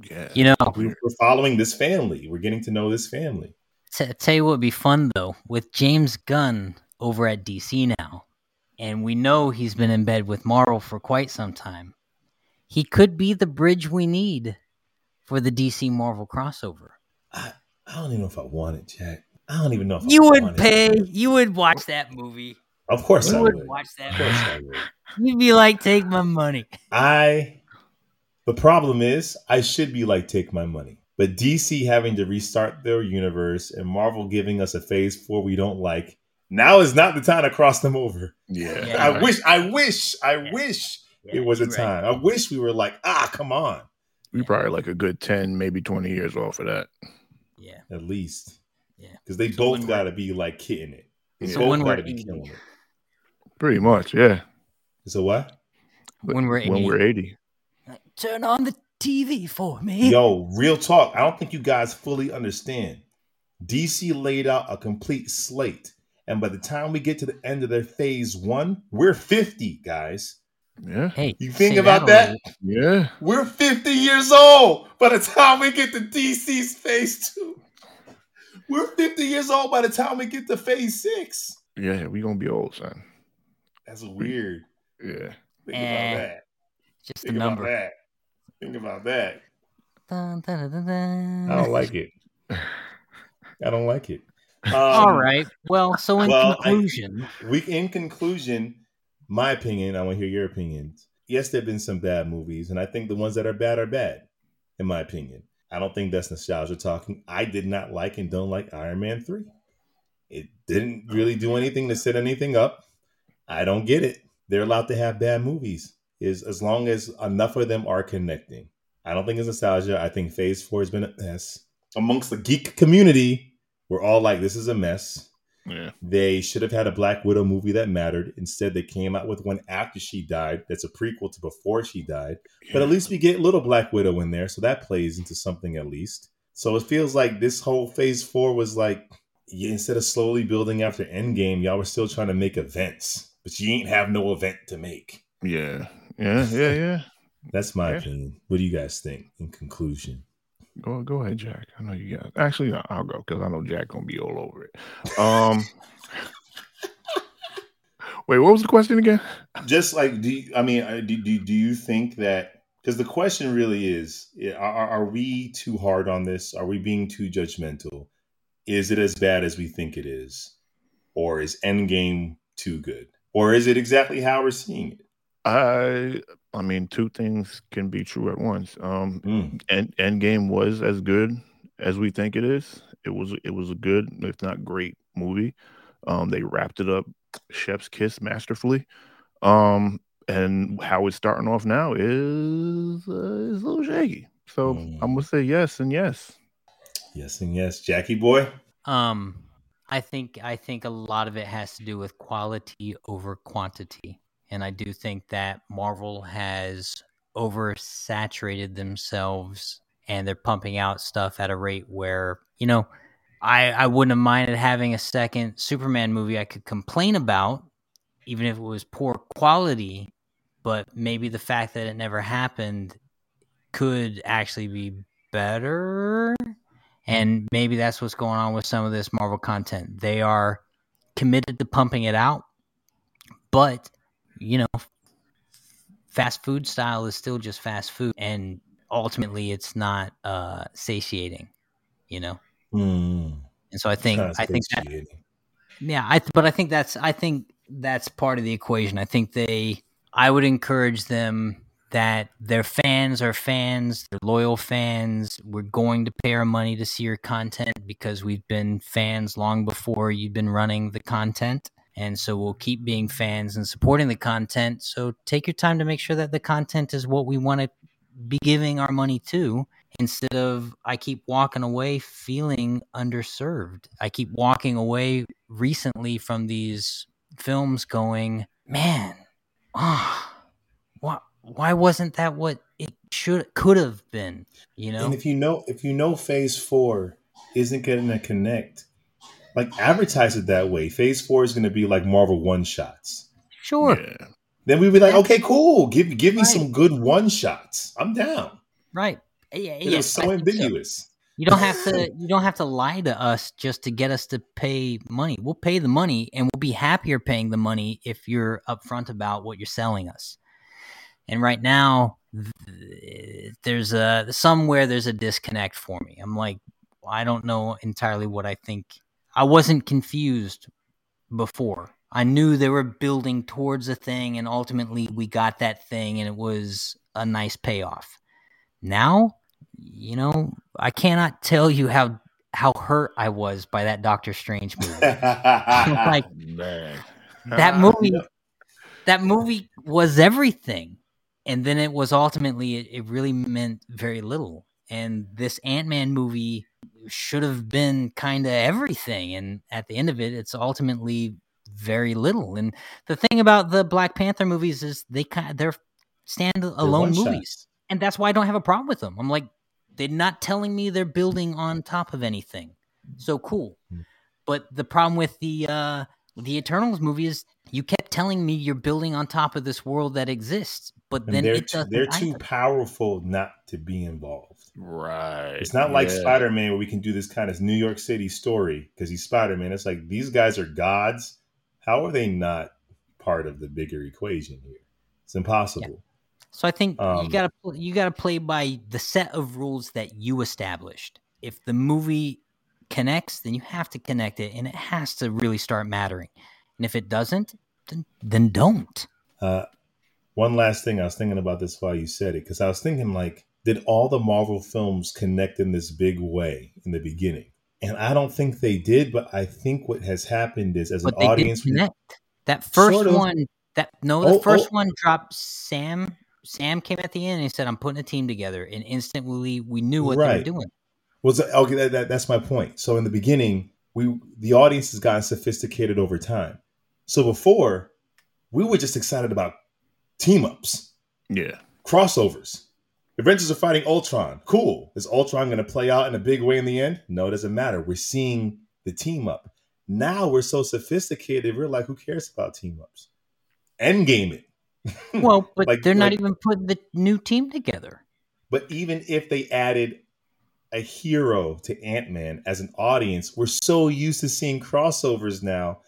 Yeah. You know, We, we're following this family. We're getting to know this family. T- tell you what would be fun though with James Gunn over at DC now, and we know he's been in bed with Marvel for quite some time. He could be the bridge we need for the DC Marvel crossover. I, I don't even know if I want it, Jack. I don't even know if You I would want pay. It. You would watch that movie. Of course, You I would would. watch Of that. course, I would. You'd be like, take my money. I. The problem is, I should be like, take my money. But DC having to restart their universe and Marvel giving us a phase four we don't like, now is not the time to cross them over. Yeah. Yeah. I wish, I wish, I Yeah. wish Yeah, it was a you're right. time. I wish we were like, ah, come on, We probably like a good 10, maybe 20 years off of that. Yeah. at least. Yeah. Because they So both got to be like hitting it. They So both got to be killing it. Pretty much, yeah. So what? When we're when 80. we're 80. Turn on the TV for me. Yo, real talk. I don't think you guys fully understand. DC laid out a complete slate. And by the time we get to the end of their phase one, we're 50, guys. Yeah. Hey, You think about a that? Yeah. We're 50 years old by the time we get to DC's phase two. We're 50 years old by the time we get to phase six. Yeah. we going to be old, son. That's weird. Yeah. Think Eh, about that. Just a Think about number. that. Think about that. Dun, dun, dun, dun, I don't like it. I don't like it. Um, All right. Well, so in well, I- conclusion, We, in conclusion, my opinion, I want to hear your opinions. Yes, there have been some bad movies, and I think the ones that are bad are bad, in my opinion. I don't think that's nostalgia talking. I did not like and don't like Iron Man 3. It didn't really do anything to set anything up. I don't get it. They're allowed to have bad movies is as long as enough of them are connecting. I don't think it's nostalgia. I think Phase 4 has been a mess. Amongst the geek community, we're all like, this is a mess. Yeah. They should have had a Black Widow movie that mattered. Instead, they came out with one after she died. That's a prequel to before she died. But at least we get little Black Widow in there, so that plays into something at least. So it feels like this whole Phase Four was like yeah, instead of slowly building after Endgame, y'all were still trying to make events, but you ain't have no event to make. Yeah. Yeah. Yeah. Yeah. That's my Yeah. opinion. What do you guys think? In conclusion, Go go ahead, Jack. I know you got. Actually, I'll go because I know Jack gonna be all over it. Um. wait, what was the question again? just like do you, I mean, uh, do, do do you think that? Because the question really is: are are we too hard on this? Are we being too judgmental? Is it as bad as we think it is, or is Endgame too good, or is it exactly how we're seeing it? I I mean, two things can be true at once. Um, Mm. End Endgame was as good as we think it is. It was it was a good, if not great, movie. Um, they wrapped it up, chef's kiss, masterfully. Um, and how it's starting off now is uh, is a little shaky. So Mm. I'm gonna say yes and yes. Yes and yes, Jackie boy. Um, I think I think a lot of it has to do with quality over quantity, and I do think that Marvel has oversaturated themselves, and they're pumping out stuff at a rate where you know, I I wouldn't have minded having a second Superman movie I could complain about, even if it was poor quality, but maybe the fact that it never happened could actually be better and maybe that's what's going on with some of this Marvel content. They are committed to pumping it out, but you know, fast food style is still just fast food, and ultimately, it's not uh, satiating. You know, Mm. and so I think I think that yeah, I but I think that's I think that's part of the equation. I think they I would encourage them that their fans are fans, they're loyal fans. We're going to pay our money to see your content because we've been fans long before you've been running the content. And so we'll keep being fans and supporting the content. So take your time to make sure that the content is what we want to be giving our money to instead of I keep walking away feeling underserved. I keep walking away recently from these films going, man, ah, why, why wasn't that what it should could have been? You know, And if you know if you know phase four isn't going to connect, like advertise it that way. Phase four is going to be like Marvel one shots. sure, Yeah. Then we'd be like, okay, cool. Give give me Right. some good one shots. I'm down. right? Yeah, It yeah, was I so think so. ambiguous. You don't have to. You don't have to lie to us just to get us to pay money. We'll pay the money, and we'll be happier paying the money if you're upfront about what you're selling us. And right now, there's a somewhere there's a disconnect for me. I'm like, I don't know entirely what I think. I wasn't confused before. I knew they were building towards a thing, and ultimately we got that thing, and it was a nice payoff. Now, you know, I cannot tell you how how hurt I was by that Doctor Strange movie. like Man. that Ah, movie, that movie was everything, and then it was ultimately it, it really meant very little. And this Ant Man movie should have been kind of everything, and at the end of it, it's ultimately very little. And the thing about the Black Panther movies is they kind they're stand They're alone movies and that's why I don't have a problem with them. I'm like, they're not telling me they're building on top of anything. So cool. Hmm. But the problem with the uh the Eternals movie is telling me you're building on top of this world that exists, but And then they're it too, doesn't they're too either. powerflike not to be involved. Right. It's not like Yeah. Spider Man where we can do this kind of New York City story because he's Spider Man. It's like these guys are gods. How are they not part of the bigger equation here? It's impossible. So I think you Um, gotta you gotta play by the set of rules that you established. If the movie connects, then you have to connect it, and it has to really start mattering. And if it doesn't, then then don't. Uh, one last thing, I was thinking about this while you said it because I was thinking like did all the Marvel films connect in this big way in the beginning? And I don't think they did, but I think what has happened is as But an they audience, connect. That first Sort of. one, that no, the Oh, first oh. one dropped. Sam, Sam came at the end and he said, "I'm putting a team together," and instantly we knew what they were doing. was okay. That, that, that's my point. So in the beginning, we the audience has gotten sophisticated over time. So before, we were just excited about team ups, Yeah. crossovers. Avengers are fighting Ultron. Cool. Is Ultron going to play out in a big way in the end? No, it doesn't matter. We're seeing the team up. Now we're so sophisticated. We're like, who cares about team ups? Endgame it. Well, but Like- they're not like- even putting the new team together. But even if they added a hero to Ant Man as an audience, we're so used to seeing crossovers now,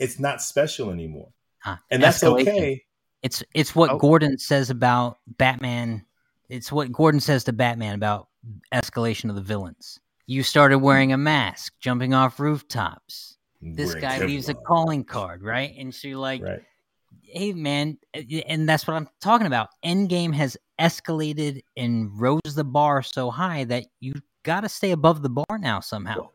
it's not special anymore. Ah, And that's escalation. okay. It's it's what Oh. Gordon says about Batman. It's what Gordon says to Batman about escalation of the villains. You started wearing a mask, jumping off rooftops. This guy leaves a calling card, right? And so you're like, Right. hey man, and that's what I'm talking about. Endgame has escalated and rose the bar so high that you got to stay above the bar now somehow.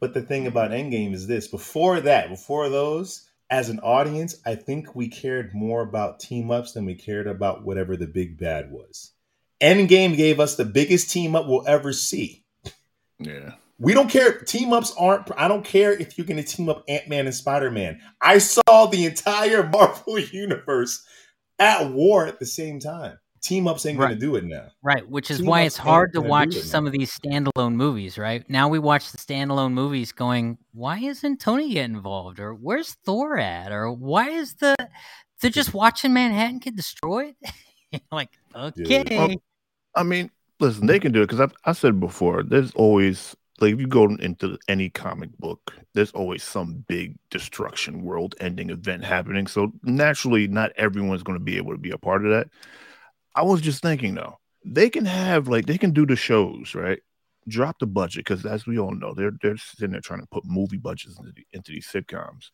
But the thing about mm-hmm. Endgame is this before that, before those, as an audience, I think we cared more about team ups than we cared about whatever the big bad was. Endgame gave us the biggest team up we'll ever see. Yeah. We don't care. Team ups aren't. I don't care if you're going to team up Ant Man and Spider Man. I saw the entire Marvel universe at war at the same time. Team ups ain't gonna do it now. Right, which is Team why it's hard to watch some of these standalone movies, right? Now we watch the standalone movies going, why isn't Tony getting involved? Or where's Thor at? Or why is the they're just watching Manhattan get destroyed? like, okay. Well, I mean, listen, they can do it because I've I said before. There's always like if you go into any comic book, there's always some big destruction, world-ending event happening. So naturally, not everyone's going to be able to be a part of that. I was just thinking though, they can have like they can do the shows right. Drop the budget because, as we all know, they're they're sitting there trying to put movie budgets into, the, into these sitcoms.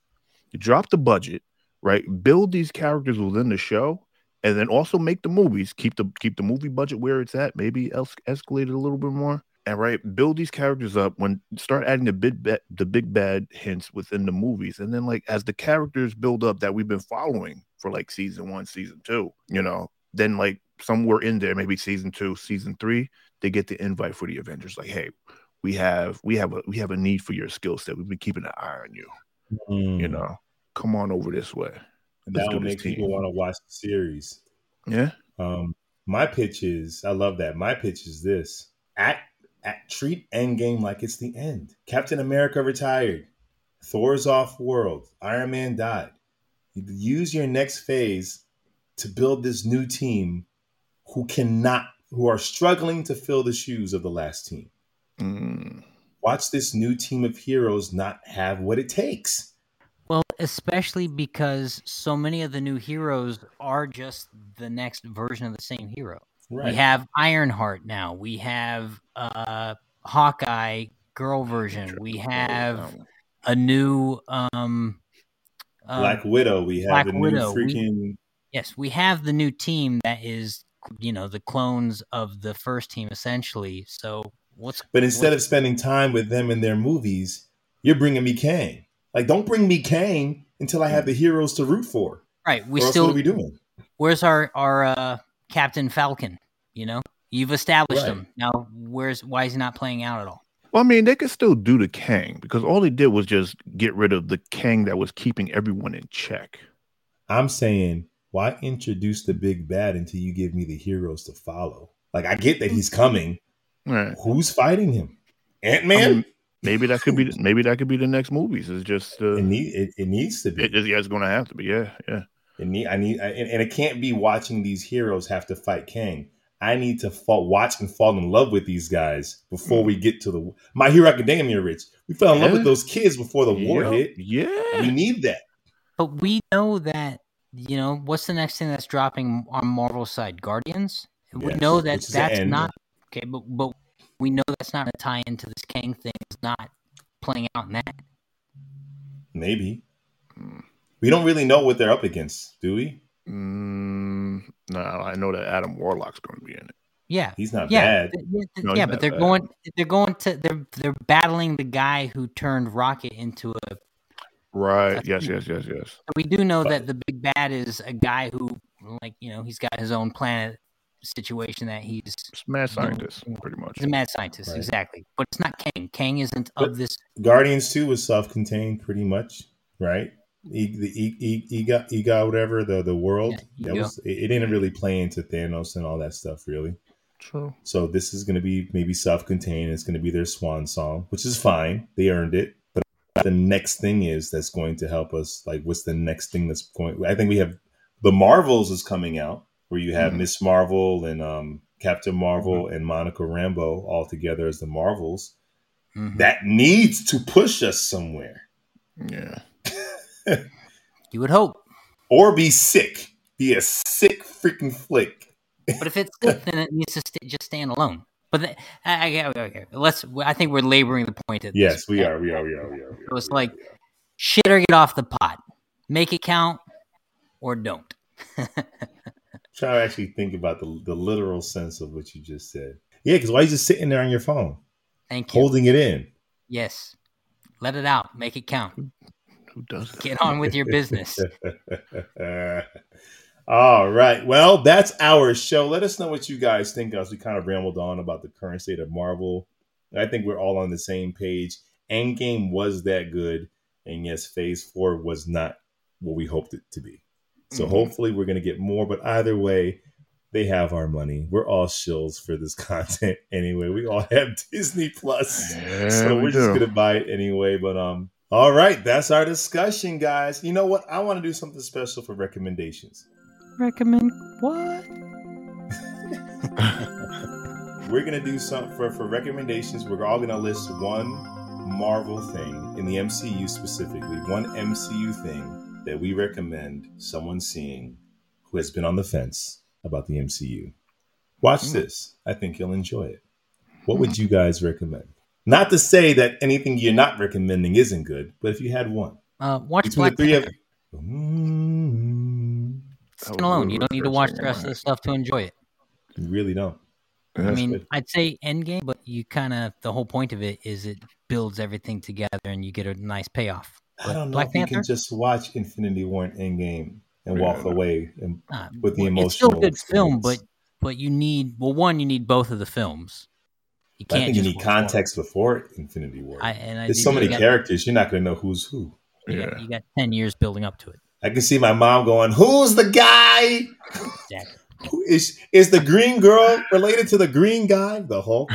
Drop the budget, right? Build these characters within the show, and then also make the movies keep the keep the movie budget where it's at maybe escalate it a little bit more and right build these characters up when start adding the big the big bad hints within the movies and then like as the characters build up that we've been following for like season one season two you know then like somewhere in there maybe season two season three they get the invite for the avengers. Like hey we have we have a we have a need for your skill set. We've been keeping an eye on you you know? Come on over this way. And that this make people want to watch the series. yeah? Um, my pitch is, I love that. My pitch is this: act, act, treat Endgame like it's the end. Captain America retired, Thor's off world, Iron Man died. Use your next phase to build this new team who cannot, who are struggling to fill the shoes of the last team. Mm. Watch this new team of heroes not have what it takes. Well, especially because so many of the new heroes are just the next version of the same hero. Right. We have Ironheart now. We have uh Hawkeye girl version. We have a new um uh, Black Widow. We have Black a new Widow. We- freaking. yes, we have the new team that is you know the clones of the first team essentially. So what's But instead what- of spending time with them in their movies, you're bringing me Kang. Like, don't bring me Kang until I have the heroes to root for. right, we still what are we doing? where's our our uh, Captain Falcon? You know, you've established Right. him now. Where's why is he not playing out at all? Well, I mean, they could still do the Kang because all they did was just get rid of the Kang that was keeping everyone in check. I'm saying, why introduce the big bad until you give me the heroes to follow? Like, I get that he's coming. Right. Who's fighting him? Ant I Man. mean, maybe that could be maybe that could be the next movies. It's just uh, it, need, it, it needs to be. it, yeah, it's going to have to be. Yeah, yeah. It need, I need, I- and, and it can't be watching these heroes have to fight Kang. I need to fall, watch and fall in love with these guys before we get to the My Hero Academia. Rich, we fell in love with those kids before the war hit. Yeah. We need that. But we know that you know what's the next thing that's dropping on Marvel's side? Guardians. we know that which is the that's not okay, but but we know that's not a tie into this Kang thing. It's not playing out in that. Maybe Mm. we don't really know what they're up against, do we? Mm, no, I know that Adam Warlock's going to be in it. Yeah, He's not yeah, bad. th- yeah, th- No, yeah, but they're bad. going. They're going to. They're they're battling the guy who turned Rocket into a. Right. That's Yes, cool. yes, yes, yes. We do know But- that the big bad is a guy who, like you know, he's got his own planet situation that he's. It's mad scientist, pretty much. He's a mad scientist, Right. exactly. But it's not Kang. Kang isn't But- of this. Guardians 2 was self-contained pretty much, right? E, the e, e, Ega, Ega, whatever the the world Yeah, that was it, it didn't really play into Thanos and all that stuff really. True. So this is going to be maybe self-contained. It's going to be their swan song, which is fine. They earned it. The next thing is that's going to help us. Like, what's the next thing that's going? I think we have the Marvels is coming out, where you have Mhm. Miss Marvel and um, Captain Marvel and Monica Rambeau all together as the Marvels. Mhm. That needs to push us somewhere, Yeah. You would hope, or be sick. Be a sick freaking flick. but if it's good then it needs to st- just stand alone. But the, I, I, okay, okay, let's. I think we're laboring the point. At this Yes, we point. are. We are. We are. We are. We are, So it's we are, like- are. Shit or get off the pot. Make it count, or don't. try to actually think about the, the literal sense of what you just said. Yeah, because why are you just sitting there on your phone, Thank you. holding it in? Yes, let it out. Make it count. Who does that? Get on with your business. All right. Well, that's our show. Let us know what you guys think as we kind of rambled on about the current state of Marvel. I think we're all on the same page. Endgame was that good. And yes, phase four was not what we hoped it to be. So Mhm. hopefully we're going to get more. But either way, they have our money. We're all shills for this content anyway. We all have Disney Plus. Yeah, so we we're just gonna buy it anyway. But um, all right, that's our discussion, guys. You know what? I want to do something special for recommendations. Recommend what? We're gonna do something for for recommendations. We're all gonna list one Marvel thing in the MCU specifically, one MCU thing that we recommend someone seeing who has been on the fence about the MCU. Watch Hmm. this. I think you'll enjoy it. What would you guys recommend? Not to say that anything you're not recommending isn't good, but if you had one Uh, watch between Black the three Panther. of you. Mm, Stand alone. You don't need to watch the rest of the stuff to enjoy it. you really don't. I mean, good. I'd say Endgame, but you kind of the whole point of it is it builds everything together and you get a nice payoff. I don't know Black if you Panther, can just watch Infinity War and Endgame and Yeah, walk no. away. And nah, with the well, it's still a emotional good film, but but you need well, one, you need both of the films. You can't. I think you just need watch one. context before Infinity War. I, and I There's did- so you many got- characters, you're not going to know who's who. You, Yeah. got, you got ten years building up to it. I can see my mom going, "Who's the guy? Exactly. Who is is the green girl related to the green guy, the Hulk?"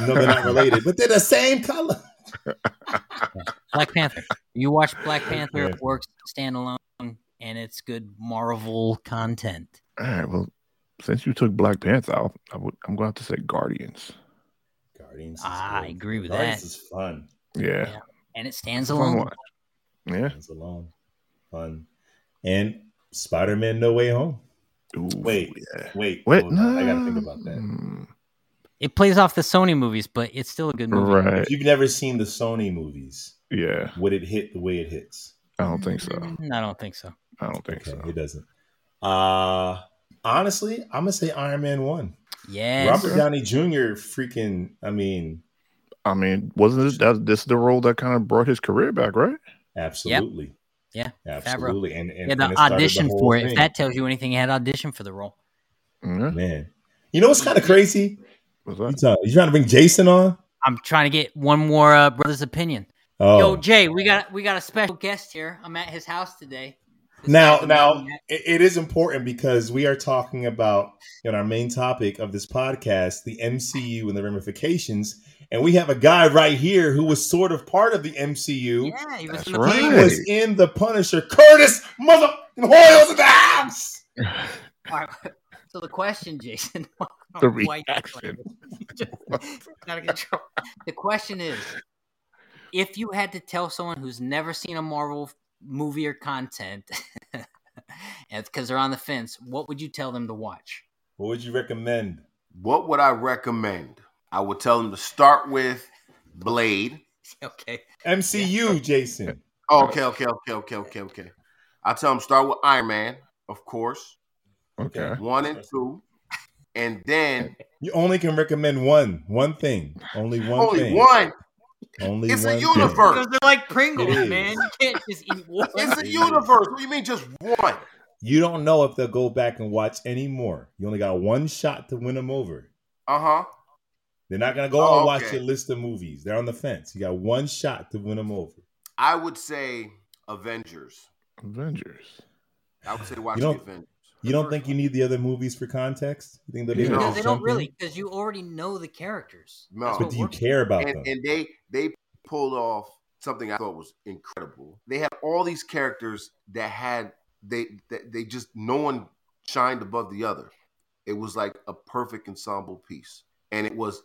No, they're not related, but they're the same color. Black Panther. You watch Black Panther, Yeah. it works standalone, and it's good Marvel content. All right. Well, since you took Black Panther out, I would, I'm going to have to say Guardians. Guardians. Ah, I agree with Guardians that. is fun. Yeah. Yeah. And it stands alone. watch. Yeah. It's alone, fun, and Spider-Man: No Way Home. Ooh, Wait, Yeah. wait, Wait. hold on. I got to think about that. Mm, It plays off the Sony movies, but it's still a good movie. Right. If you've never seen the Sony movies, Yeah. would it hit the way it hits? I don't think so. Mm, I don't think so. I don't think Okay, so. it doesn't. Uh honestly, I'm gonna say Iron Man one. Yes. Robert Downey Jr. Freaking, I mean, I mean, wasn't this that this the role that kind of brought his career back, right? absolutely, Yeah. absolutely, and and, Yeah, the and audition whole for it if that tells you anything, he had audition for the role. Yeah. man. You know what's kind of crazy? Was You that? you trying to bring Jason on? I'm trying to get one more uh, brother's opinion. Oh, Yo, Jay, we got we got a special guest here. I'm at his house today. This now, now it, it is important because we are talking about in our main topic of this podcast, the MCU and the ramifications, and we have a guy right here who was sort of part of the MCU. yeah, he was That's in the right. He Punisher. was in the Punisher. Curtis Mother Hoyle's in the house. All right. So the question, Jason, The reaction. Gotta get. The question is, if you had to tell someone who's never seen a Marvel movie or content, because they're on the fence, what would you tell them to watch? What would you recommend? What would I recommend? I would tell them to start with Blade. Okay. MCU, Jason. Oh, okay, okay, okay, okay, okay, okay. I tell them start with Iron Man, of course, Okay. one and two, and then You only can recommend one, one thing, only one only thing, one. only It's a universe. thing. Because they're like Pringles, man. You can't just eat one. It's a universe. What do you mean just one? You don't know if they'll go back and watch any more. You only got one shot to win them over. Uh huh. They're not gonna go Oh, and watch okay. your list of movies. They're on the fence. You got one shot to win them over. I would say Avengers. Avengers. I would say watch You the don't- Avengers. You don't think you need the other movies for context? You think they'll be No, they jump don't really, because you already know the characters. No. But do you care about and, them? and they they pulled off something I thought was incredible. They had all these characters that had they that they just no one shined above the other. It was like a perfect ensemble piece, and it was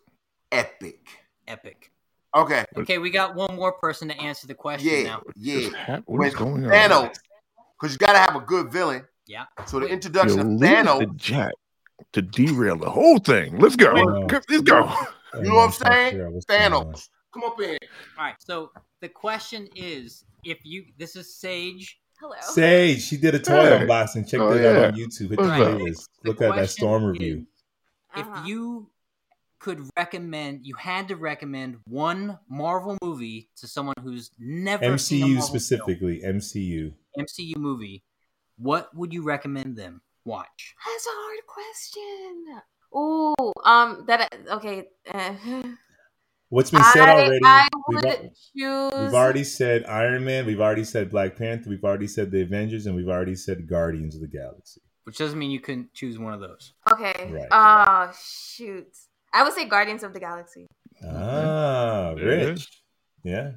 epic. Epic. Okay, Okay, we got one more person to answer the question yeah, now. yeah. Just what is When going on? Thanos, because you got to have a good villain. Yeah. So the introduction You of leave the Thanos, jack to derail the whole thing. Let's go. Wait. Let's go. you know what I'm saying? figure out what's going on. Thanos, come up in. All right. So the question is, if you this is Sage. Hello. Sage, she did a toy Hey. unboxing. Check Oh, that out on YouTube. Hit the What's playlist. Look at that storm is, review. If Uh-huh. you could recommend, you had to recommend one Marvel movie to someone who's never seen MCU specifically. MCU. film, MCU movie, what would you recommend them watch? That's a hard question. Ooh, um, that okay. Uh, What's been said I, already? I we've, choose. we've already said Iron Man. We've already said Black Panther. We've already said the Avengers, and we've already said Guardians of the Galaxy. Which doesn't mean you couldn't choose one of those. Okay. Right. Oh shoot. I would say Guardians of the Galaxy. Ah, There it Rich. Yeah.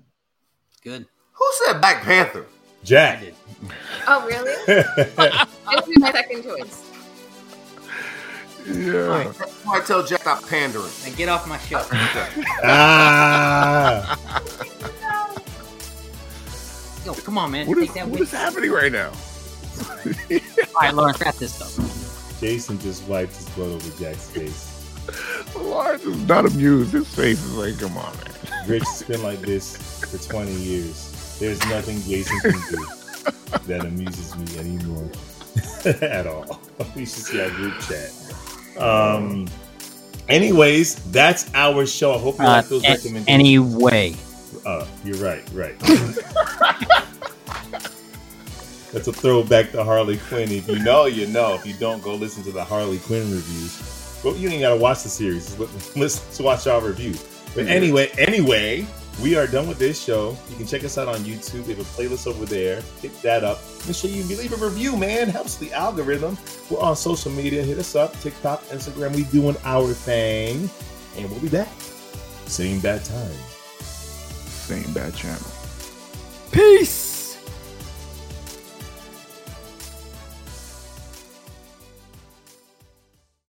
Good. Who said Black Panther? I Jack. did. Oh really? It would be my second choice. Yeah. That's why I tell Jack stop pandering. And get off my show. ah. Yo, come on, man. What is, Take that what happening right now? All right, Lawrence, wrap this up. Jason just wiped his blood over Jack's face. Lawrence is not amused. His face is like, come on, man. Rich has been like this for 20 years. There's nothing Jason can do that amuses me anymore at all. We should see our group chat. Um. Anyways, that's our show. I hope you Uh, like those a- recommendations. anyway. Oh, you're right, right. That's a throwback to Harley Quinn. If you know, you know. If you don't, go listen to the Harley Quinn reviews. Well, you ain't gotta watch the series. Let's, let's watch our review. But anyway, anyway, we are done with this show. You can check us out on YouTube. We have a playlist over there. Pick that up. Make sure you leave a review, man. Helps the algorithm. We're on social media. Hit us up. TikTok, Instagram. We doing our thing. And we'll be back. Same bad time. Same bad channel. Peace.